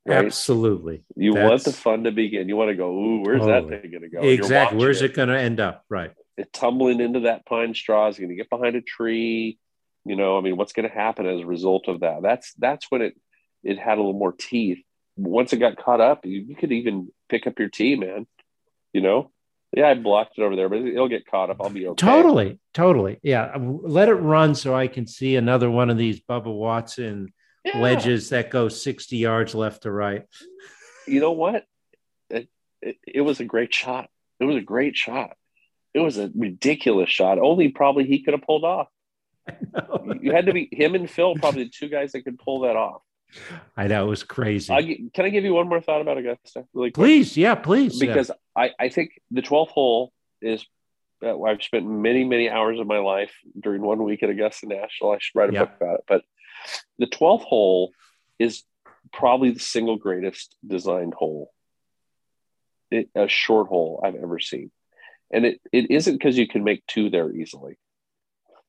Speaker 2: Right? Absolutely.
Speaker 3: You that's... want the fun to begin. You want to go, ooh, where's that thing going to go?
Speaker 2: Exactly. Where's it, it going to end up? Right.
Speaker 3: It tumbling into that pine straw is going to get behind a tree. You know, I mean, what's going to happen as a result of that? That's that's when it it had a little more teeth. Once it got caught up, you, you could even pick up your tee, man you know? Yeah i blocked it over there but it'll get caught up. I'll be okay.
Speaker 2: Totally totally. Yeah let it run so i can see another one of these bubba watson yeah. wedges that go 60 yards left to right.
Speaker 3: You know what? It, it, it was a great shot. It was a great shot. It was a ridiculous shot. Only probably he could have pulled off you had to be him and phil probably the two guys that could pull that off
Speaker 2: I know it was crazy.
Speaker 3: I, can I give you one more thought about Augusta, really quick?
Speaker 2: Please, yeah, please.
Speaker 3: Because
Speaker 2: yeah.
Speaker 3: I, I think the 12th hole is. Uh, I've spent many, many hours of my life during one week at Augusta National. I should write a book about it. But the 12th hole is probably the single greatest designed hole, it, a short hole I've ever seen. And it, it isn't because you can make two there easily.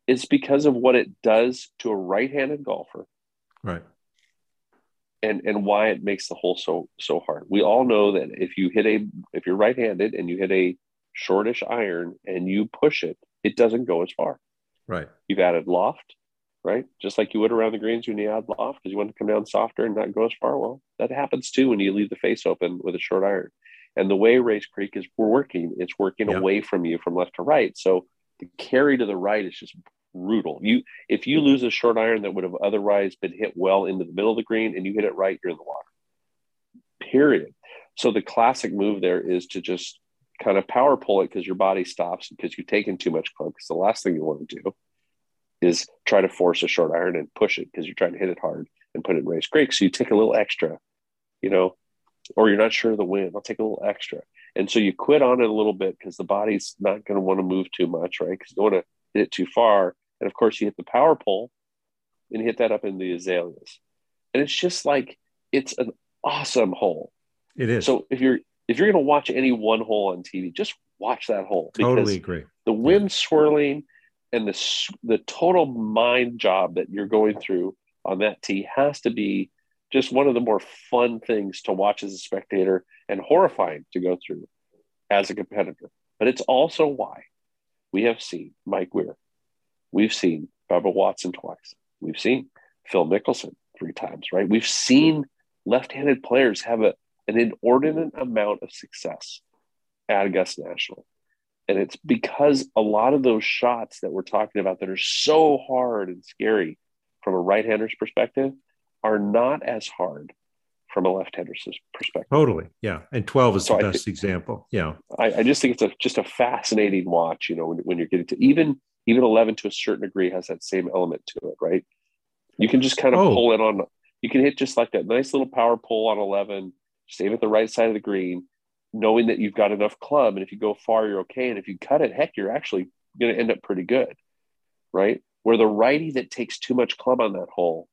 Speaker 3: It's because of what it does to a right-handed golfer.
Speaker 2: Right
Speaker 3: and and why it makes the hole so so hard. We all know that if you hit a if you're right-handed and you hit a shortish iron and you push it, it doesn't go as far.
Speaker 2: Right.
Speaker 3: You've added loft, right? Just like you would around the greens when you add loft because you want to come down softer and not go as far. Well, that happens too when you leave the face open with a short iron. And the way Rae's Creek is we're working, it's working yep. away from you from left to right. So the carry to the right is just brutal. You if you lose a short iron that would have otherwise been hit well into the middle of the green and you hit it right, you're in the water. Period. So the classic move there is to just kind of power pull it because your body stops because you've taken too much club. Because the last thing you want to do is try to force a short iron and push it because you're trying to hit it hard and put it in Rae's Creek. So you take a little extra, you know, or you're not sure of the wind. I'll take a little extra. And so you quit on it a little bit because the body's not going to want to move too much, right? Because you don't want to hit it too far. And of course, you hit the power pole and hit that up in the azaleas. and it's just like it's an awesome hole.
Speaker 2: It is.
Speaker 3: So if you're if you're going to watch any one hole on TV, just watch that hole.
Speaker 2: Totally agree.
Speaker 3: The wind swirling and the the total mind job that you're going through on that tee has to be just one of the more fun things to watch as a spectator and horrifying to go through as a competitor. But it's also why we have seen Mike Weir, we've seen Bubba Watson twice, we've seen Phil Mickelson three times, right? We've seen left-handed players have a, an inordinate amount of success at Augusta National. And it's because a lot of those shots that we're talking about that are so hard and scary from a right-hander's perspective are not as hard from a left-hander's perspective.
Speaker 2: Totally, yeah. And twelve is so the best example. Yeah,
Speaker 3: I, I, just think it's a just a fascinating watch. You know, when, when you're getting to even even eleven to a certain degree has that same element to it, right? You can just kind of oh. pull it on. You can hit just like that nice little power pull on eleven, save at the right side of the green, knowing that you've got enough club, and if you go far, you're okay. And if you cut it, heck, you're actually going to end up pretty good, right? Where the righty that takes too much club on that hole,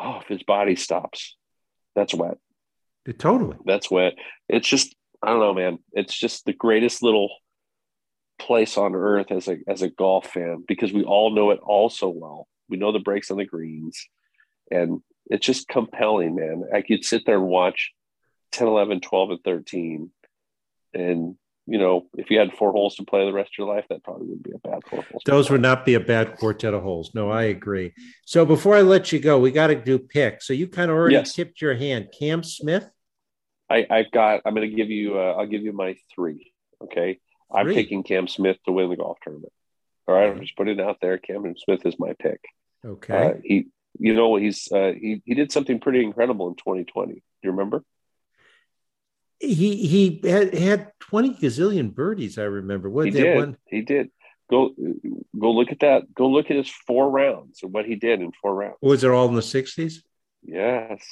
Speaker 3: oh, if his body stops, that's wet.
Speaker 2: It, totally.
Speaker 3: That's wet. It's just I don't know, man. It's just the greatest little place on earth as a as a golf fan because we all know it all so well. We know the breaks on the greens, and it's just compelling, man. I could sit there and watch 10, 11, 12, and 13, and you know, if you had four holes to play the rest of your life, that probably wouldn't be a bad four holes.
Speaker 2: Those would not be a bad quartet of holes. No, I agree. So before I let you go, we got to do pick. So you kind of already yes. tipped your hand. Cam Smith.
Speaker 3: I, I've got. I'm going to give you. Uh, I'll give you my three. Okay. I'm three. picking Cam Smith to win the golf tournament. All right. I'm just putting it out there. Cam Smith is my pick.
Speaker 2: Okay.
Speaker 3: Uh, he, you know, he's uh, he he did something pretty incredible in 2020. Do you remember?
Speaker 2: He he had, had 20 gazillion birdies i remember.
Speaker 3: What he did. one? he did. Go go look at that. Go look at his four rounds and what he did in four rounds.
Speaker 2: Was it all in the 60s
Speaker 3: yes.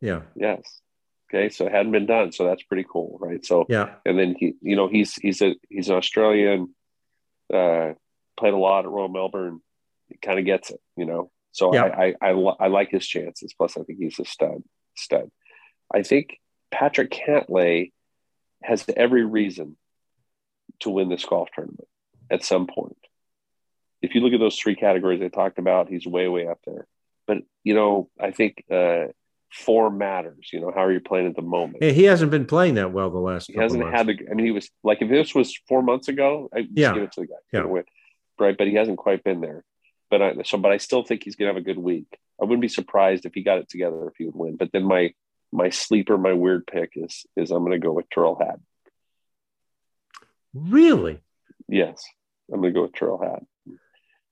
Speaker 2: Yeah.
Speaker 3: Yes. Okay so it hadn't been done so that's pretty cool right? So
Speaker 2: yeah.
Speaker 3: and then he you know he's he's a he's an australian uh played a lot at royal melbourne. He kind of gets it you know? So yeah. I, I, I i like his chances plus i think he's a stud stud. I think Patrick Cantlay has every reason to win this golf tournament at some point. If you look at those three categories I talked about, he's way, way up there. But, you know, I think uh, form matters. You know, how are you playing at the moment?
Speaker 2: Yeah, he hasn't been playing that well the last.
Speaker 3: He hasn't months. had the. I mean, he was like if this was four months ago, I
Speaker 2: yeah.
Speaker 3: give it to the guy.
Speaker 2: Yeah.
Speaker 3: Win, right, but he hasn't quite been there. But I so, but I still think he's gonna have a good week. I wouldn't be surprised if he got it together if he would win. But then my my sleeper, my weird pick is is I'm going to go with Tyrrell Hatton.
Speaker 2: Really?
Speaker 3: Yes, I'm going to go with Tyrrell Hatton.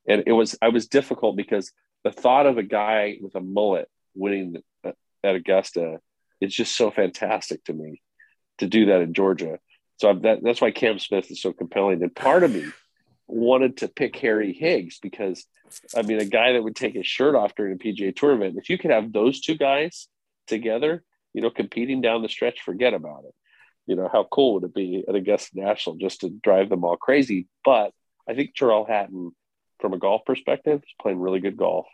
Speaker 3: And it was I was difficult because the thought of a guy with a mullet winning at Augusta is just so fantastic to me to do that in Georgia. So that, that's why Cam Smith is so compelling. And part of me wanted to pick Harry Higgs because I mean, a guy that would take his shirt off during a PGA tournament. If you could have those two guys together, you know, competing down the stretch, forget about it. You know, how cool would it be at Augusta National just to drive them all crazy? But I think Tyrrell Hatton, from a golf perspective, is playing really good golf.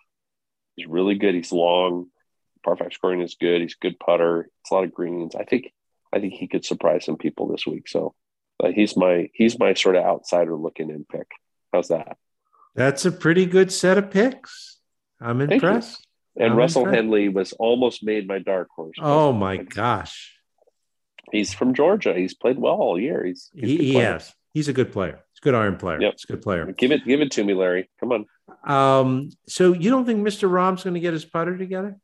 Speaker 3: He's really good. He's long. Par five scoring is good. He's a good putter. It's a lot of greens. I think I think he could surprise some people this week. So uh, he's my he's my sort of outsider looking in pick. How's that?
Speaker 2: That's a pretty good set of picks. I'm impressed.
Speaker 3: And I'm Russell. Henley was almost made my dark horse.
Speaker 2: Oh my gosh.
Speaker 3: He's from Georgia. He's played well all year. He's,
Speaker 2: he's he, has. He's a good player. He's a good iron player. Yep. He's a good player.
Speaker 3: Give it, give it to me, Larry. Come on.
Speaker 2: Um, so you don't think Mr. Rahm's going to get his putter together?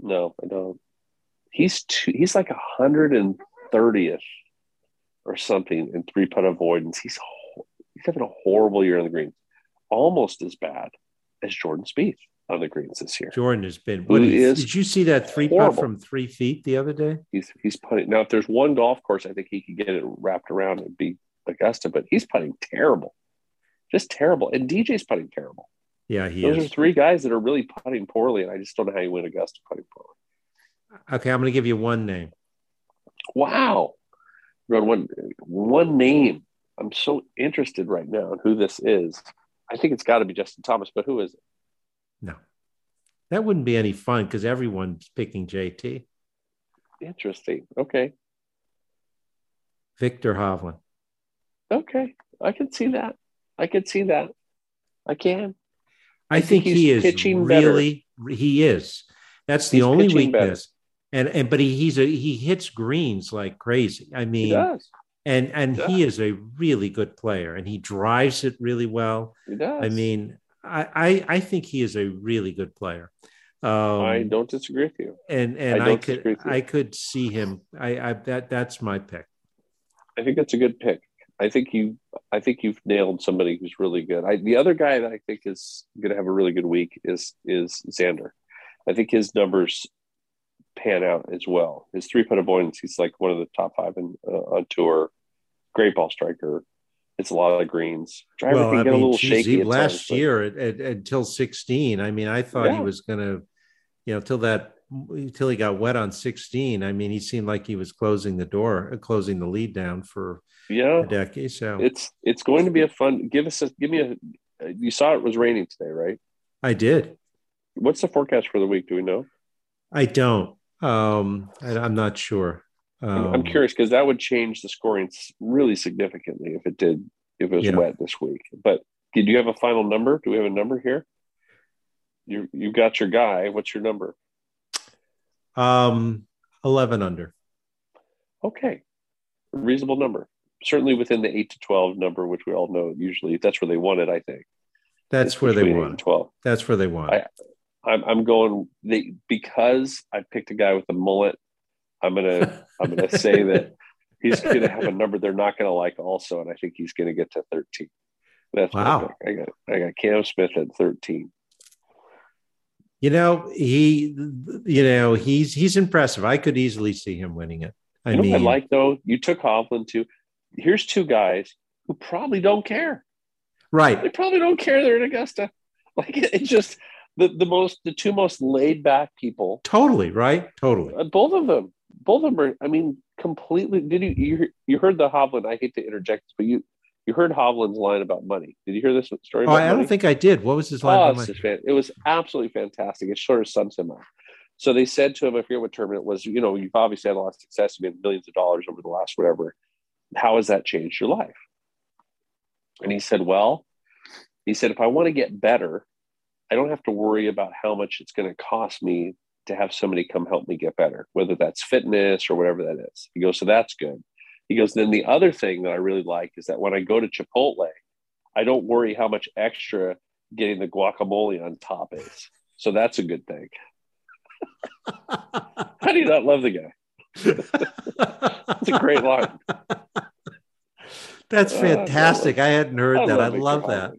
Speaker 3: No, I don't. He's two, he's like a hundred and thirtieth or something in three putt avoidance. He's he's having a horrible year on the greens, almost as bad as Jordan Spieth on the greens this year.
Speaker 2: Jordan has been. What is, did you see that three horrible. putt from three feet the other day?
Speaker 3: He's he's putting now. If there's one golf course, I think he could get it wrapped around and be Augusta, but he's putting terrible, just terrible. And DJ's putting terrible.
Speaker 2: Yeah, he
Speaker 3: Those
Speaker 2: is.
Speaker 3: are three guys that are really putting poorly, and I just don't know how you win Augusta putting poorly.
Speaker 2: Okay, I'm going to give you one name.
Speaker 3: Wow, one one name. I'm so interested right now in who this is. I think it's got to be Justin Thomas, but who is it?
Speaker 2: No. That wouldn't be any fun because everyone's picking JT.
Speaker 3: Interesting. Okay.
Speaker 2: Viktor Hovland.
Speaker 3: Okay. I can see that. I can see that. I can.
Speaker 2: I, I think, think he is really better. he is. That's the he's only weakness. Better. And and but he, he's a he hits greens like crazy. I mean and and he, he is a really good player and he drives it really well.
Speaker 3: He does.
Speaker 2: I mean, I, I, I think he is a really good player.
Speaker 3: Um, I don't disagree with you.
Speaker 2: And and I, I could I could see him. I, I that that's my pick.
Speaker 3: I think that's a good pick. I think you I think you've nailed somebody who's really good. I, the other guy that I think is going to have a really good week is is Xander. I think his numbers pan out as well. His three putt avoidance, he's like one of the top five in, uh, on tour. Great ball striker. It's a lot of greens.
Speaker 2: Driver well, can get mean, a little geez, shaky. last times, year at, at, until 16, I mean, I thought yeah. he was going to, you know, till that until he got wet on 16. I mean, he seemed like he was closing the door, closing the lead down for
Speaker 3: yeah
Speaker 2: a decade. So
Speaker 3: it's it's going to be a fun. Give us a give me a. You saw it was raining today, right?
Speaker 2: I did.
Speaker 3: What's the forecast for the week? Do we know?
Speaker 2: I don't. Um, I, am not sure. Um,
Speaker 3: I'm curious because that would change the scoring really significantly if it did if it was yeah. wet this week. But did you have a final number? Do we have a number here? You you got your guy. What's your number?
Speaker 2: Um, eleven under.
Speaker 3: Okay, reasonable number. Certainly within the eight to twelve number, which we all know usually that's where they want it. I think
Speaker 2: that's where they want twelve. That's where they want.
Speaker 3: I, I'm, I'm going they, because I picked a guy with a mullet. I'm gonna I'm gonna say that he's gonna have a number they're not gonna like also, and I think he's gonna get to 13. That's wow. I, got I got Cam Smith at 13.
Speaker 2: You know he, you know he's he's impressive. I could easily see him winning it. I
Speaker 3: you
Speaker 2: mean, I
Speaker 3: like though. You took Hovland too. Here's two guys who probably don't care.
Speaker 2: Right.
Speaker 3: They probably don't care. They're in Augusta. Like it just the, the most the two most laid back people.
Speaker 2: Totally right. Totally.
Speaker 3: Uh, both of them. Both of them are. I mean, completely. Did you you you heard the Hovland? I hate to interject, but you you heard Hovland's line about money. Did you hear this story?
Speaker 2: Oh, I don't think I did. What was his line?
Speaker 3: Oh, it was absolutely fantastic. It sort of sums him up. So they said to him, I forget what tournament it was, you know, you've obviously had a lot of success. You've made millions of dollars over the last whatever. How has that changed your life? And he said, Well, he said, if I want to get better, I don't have to worry about how much it's going to cost me to have somebody come help me get better, whether that's fitness or whatever that is. He goes, so that's good. He goes, then the other thing that I really like is that when I go to Chipotle, I don't worry how much extra getting the guacamole on top is. So that's a good thing. how do you not love the guy? it's a great line.
Speaker 2: That's uh, fantastic. Uh, I, I, hadn't heard I that. I love that.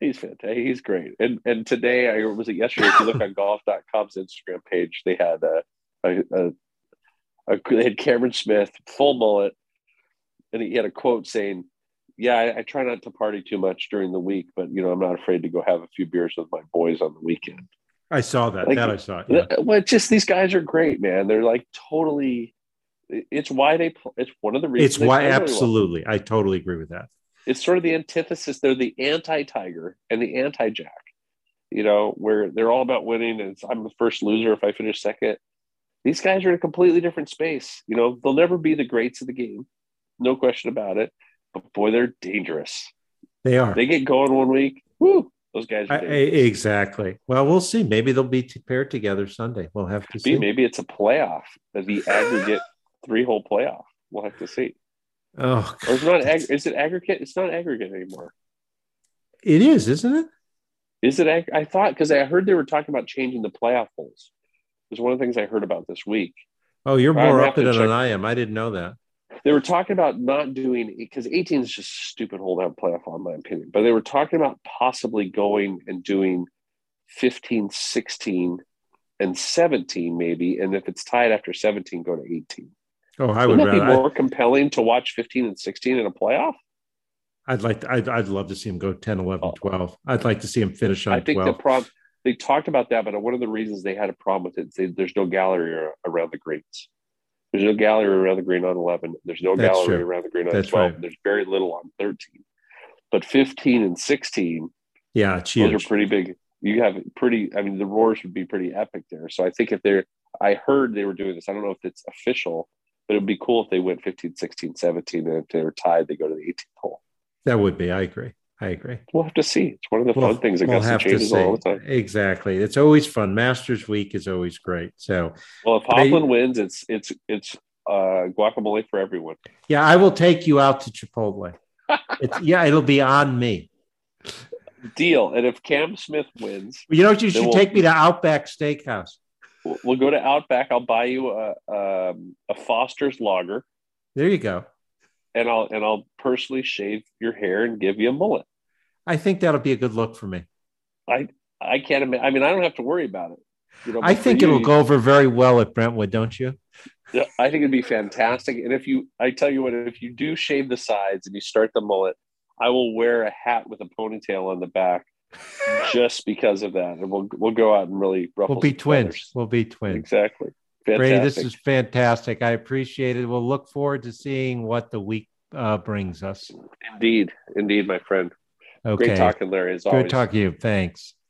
Speaker 3: He's fantastic. He's great. And and today, I was it yesterday. If you look on golf.com's Instagram page, they had a, a, a, a they had Cameron Smith full mullet, and he had a quote saying, "Yeah, I, I, try not to party too much during the week, but you know, I'm not afraid to go have a few beers with my boys on the weekend."
Speaker 2: I saw that. Like, that I saw. Yeah.
Speaker 3: Well, just these guys are great, man. They're like totally. It's why they. It's one of the reasons.
Speaker 2: It's why absolutely. Well. I totally agree with that
Speaker 3: it's sort of the antithesis. They're the anti-tiger and the anti-jack. You know, where they're all about winning, and I'm the first loser if I finish second. These guys are in a completely different space. You know, they'll never be the greats of the game, no question about it. But boy, they're dangerous.
Speaker 2: They are.
Speaker 3: They get going one week. Woo! Those guys. I,
Speaker 2: exactly. Well, we'll see. Maybe they'll be paired together Sunday. We'll have to see.
Speaker 3: Maybe it's a playoff, the aggregate three-hole playoff. We'll have to see.
Speaker 2: Oh,
Speaker 3: or it's not. Ag- is it aggregate? It's not aggregate anymore.
Speaker 2: It is, isn't it?
Speaker 3: Is it? Ag- I thought because I heard they were talking about changing the playoff holes. It was one of the things I heard about this week.
Speaker 2: Oh, you're more up to it than I am. I didn't know that.
Speaker 3: They were talking about not doing because 18 is just stupid hold out playoff, in my opinion. But they were talking about possibly going and doing 15, 16, and 17, maybe. And if it's tied after 17, go to 18.
Speaker 2: Oh, I would
Speaker 3: Wouldn't
Speaker 2: rather,
Speaker 3: that be more I, compelling to watch 15 and 16 in a playoff?
Speaker 2: I'd like to, I'd, I'd love to see him go 10, 11, 12. I'd like to see him finish on
Speaker 3: I think
Speaker 2: 12.
Speaker 3: the problem, they talked about that, but one of the reasons they had a problem with it is there's no gallery around the greens. There's no gallery around the green on 11. There's no That's gallery true. around the green on That's 12. Right. There's very little on 13. But 15 and 16,
Speaker 2: yeah,
Speaker 3: those are pretty big. you have pretty. I mean, the roars would be pretty epic there. So I think if they're, I heard they were doing this. I don't know if it's official, but it would be cool if they went 15, 16, 17, and if they were tied, they go to the 18th hole.
Speaker 2: That would be. I agree. I agree.
Speaker 3: We'll have to see. It's one of the
Speaker 2: We'll-
Speaker 3: fun things.
Speaker 2: we'll
Speaker 3: Augusta
Speaker 2: have to
Speaker 3: changes
Speaker 2: see.
Speaker 3: all the time.
Speaker 2: Exactly. It's always fun. Masters Week is always great. So
Speaker 3: Well, if Hovland wins, it's it's it's uh, guacamole for everyone.
Speaker 2: yeah, I will take you out to Chipotle. It's yeah, it'll be on me.
Speaker 3: Deal. And if Cam Smith wins,
Speaker 2: You know, what? you should
Speaker 3: we'll-
Speaker 2: take me to Outback Steakhouse.
Speaker 3: We'll, go to Outback. I'll buy you a um, a Foster's lager,
Speaker 2: There you go.
Speaker 3: and I'll and I'll personally shave your hair and give you a mullet.
Speaker 2: I think that'll be a good look for me.
Speaker 3: I I can't imagine. I mean, I don't have to worry about it. You know,
Speaker 2: I think
Speaker 3: you,
Speaker 2: it'll go over very well at Brentwood, don't you?
Speaker 3: Yeah, I think it'd be fantastic. And if you, I tell you what, if you do shave the sides and you start the mullet, I will wear a hat with a ponytail on the back just because of that, and we'll we'll go out and really ruffle.
Speaker 2: We'll be twins.
Speaker 3: feathers.
Speaker 2: We'll be twins.
Speaker 3: Exactly.
Speaker 2: Brady, this is fantastic. I appreciate it. We'll look forward to seeing what the week uh, brings us.
Speaker 3: indeed, indeed, my friend.
Speaker 2: Okay.
Speaker 3: Great talking, Larry. As
Speaker 2: Good
Speaker 3: always.
Speaker 2: talking to you. Thanks.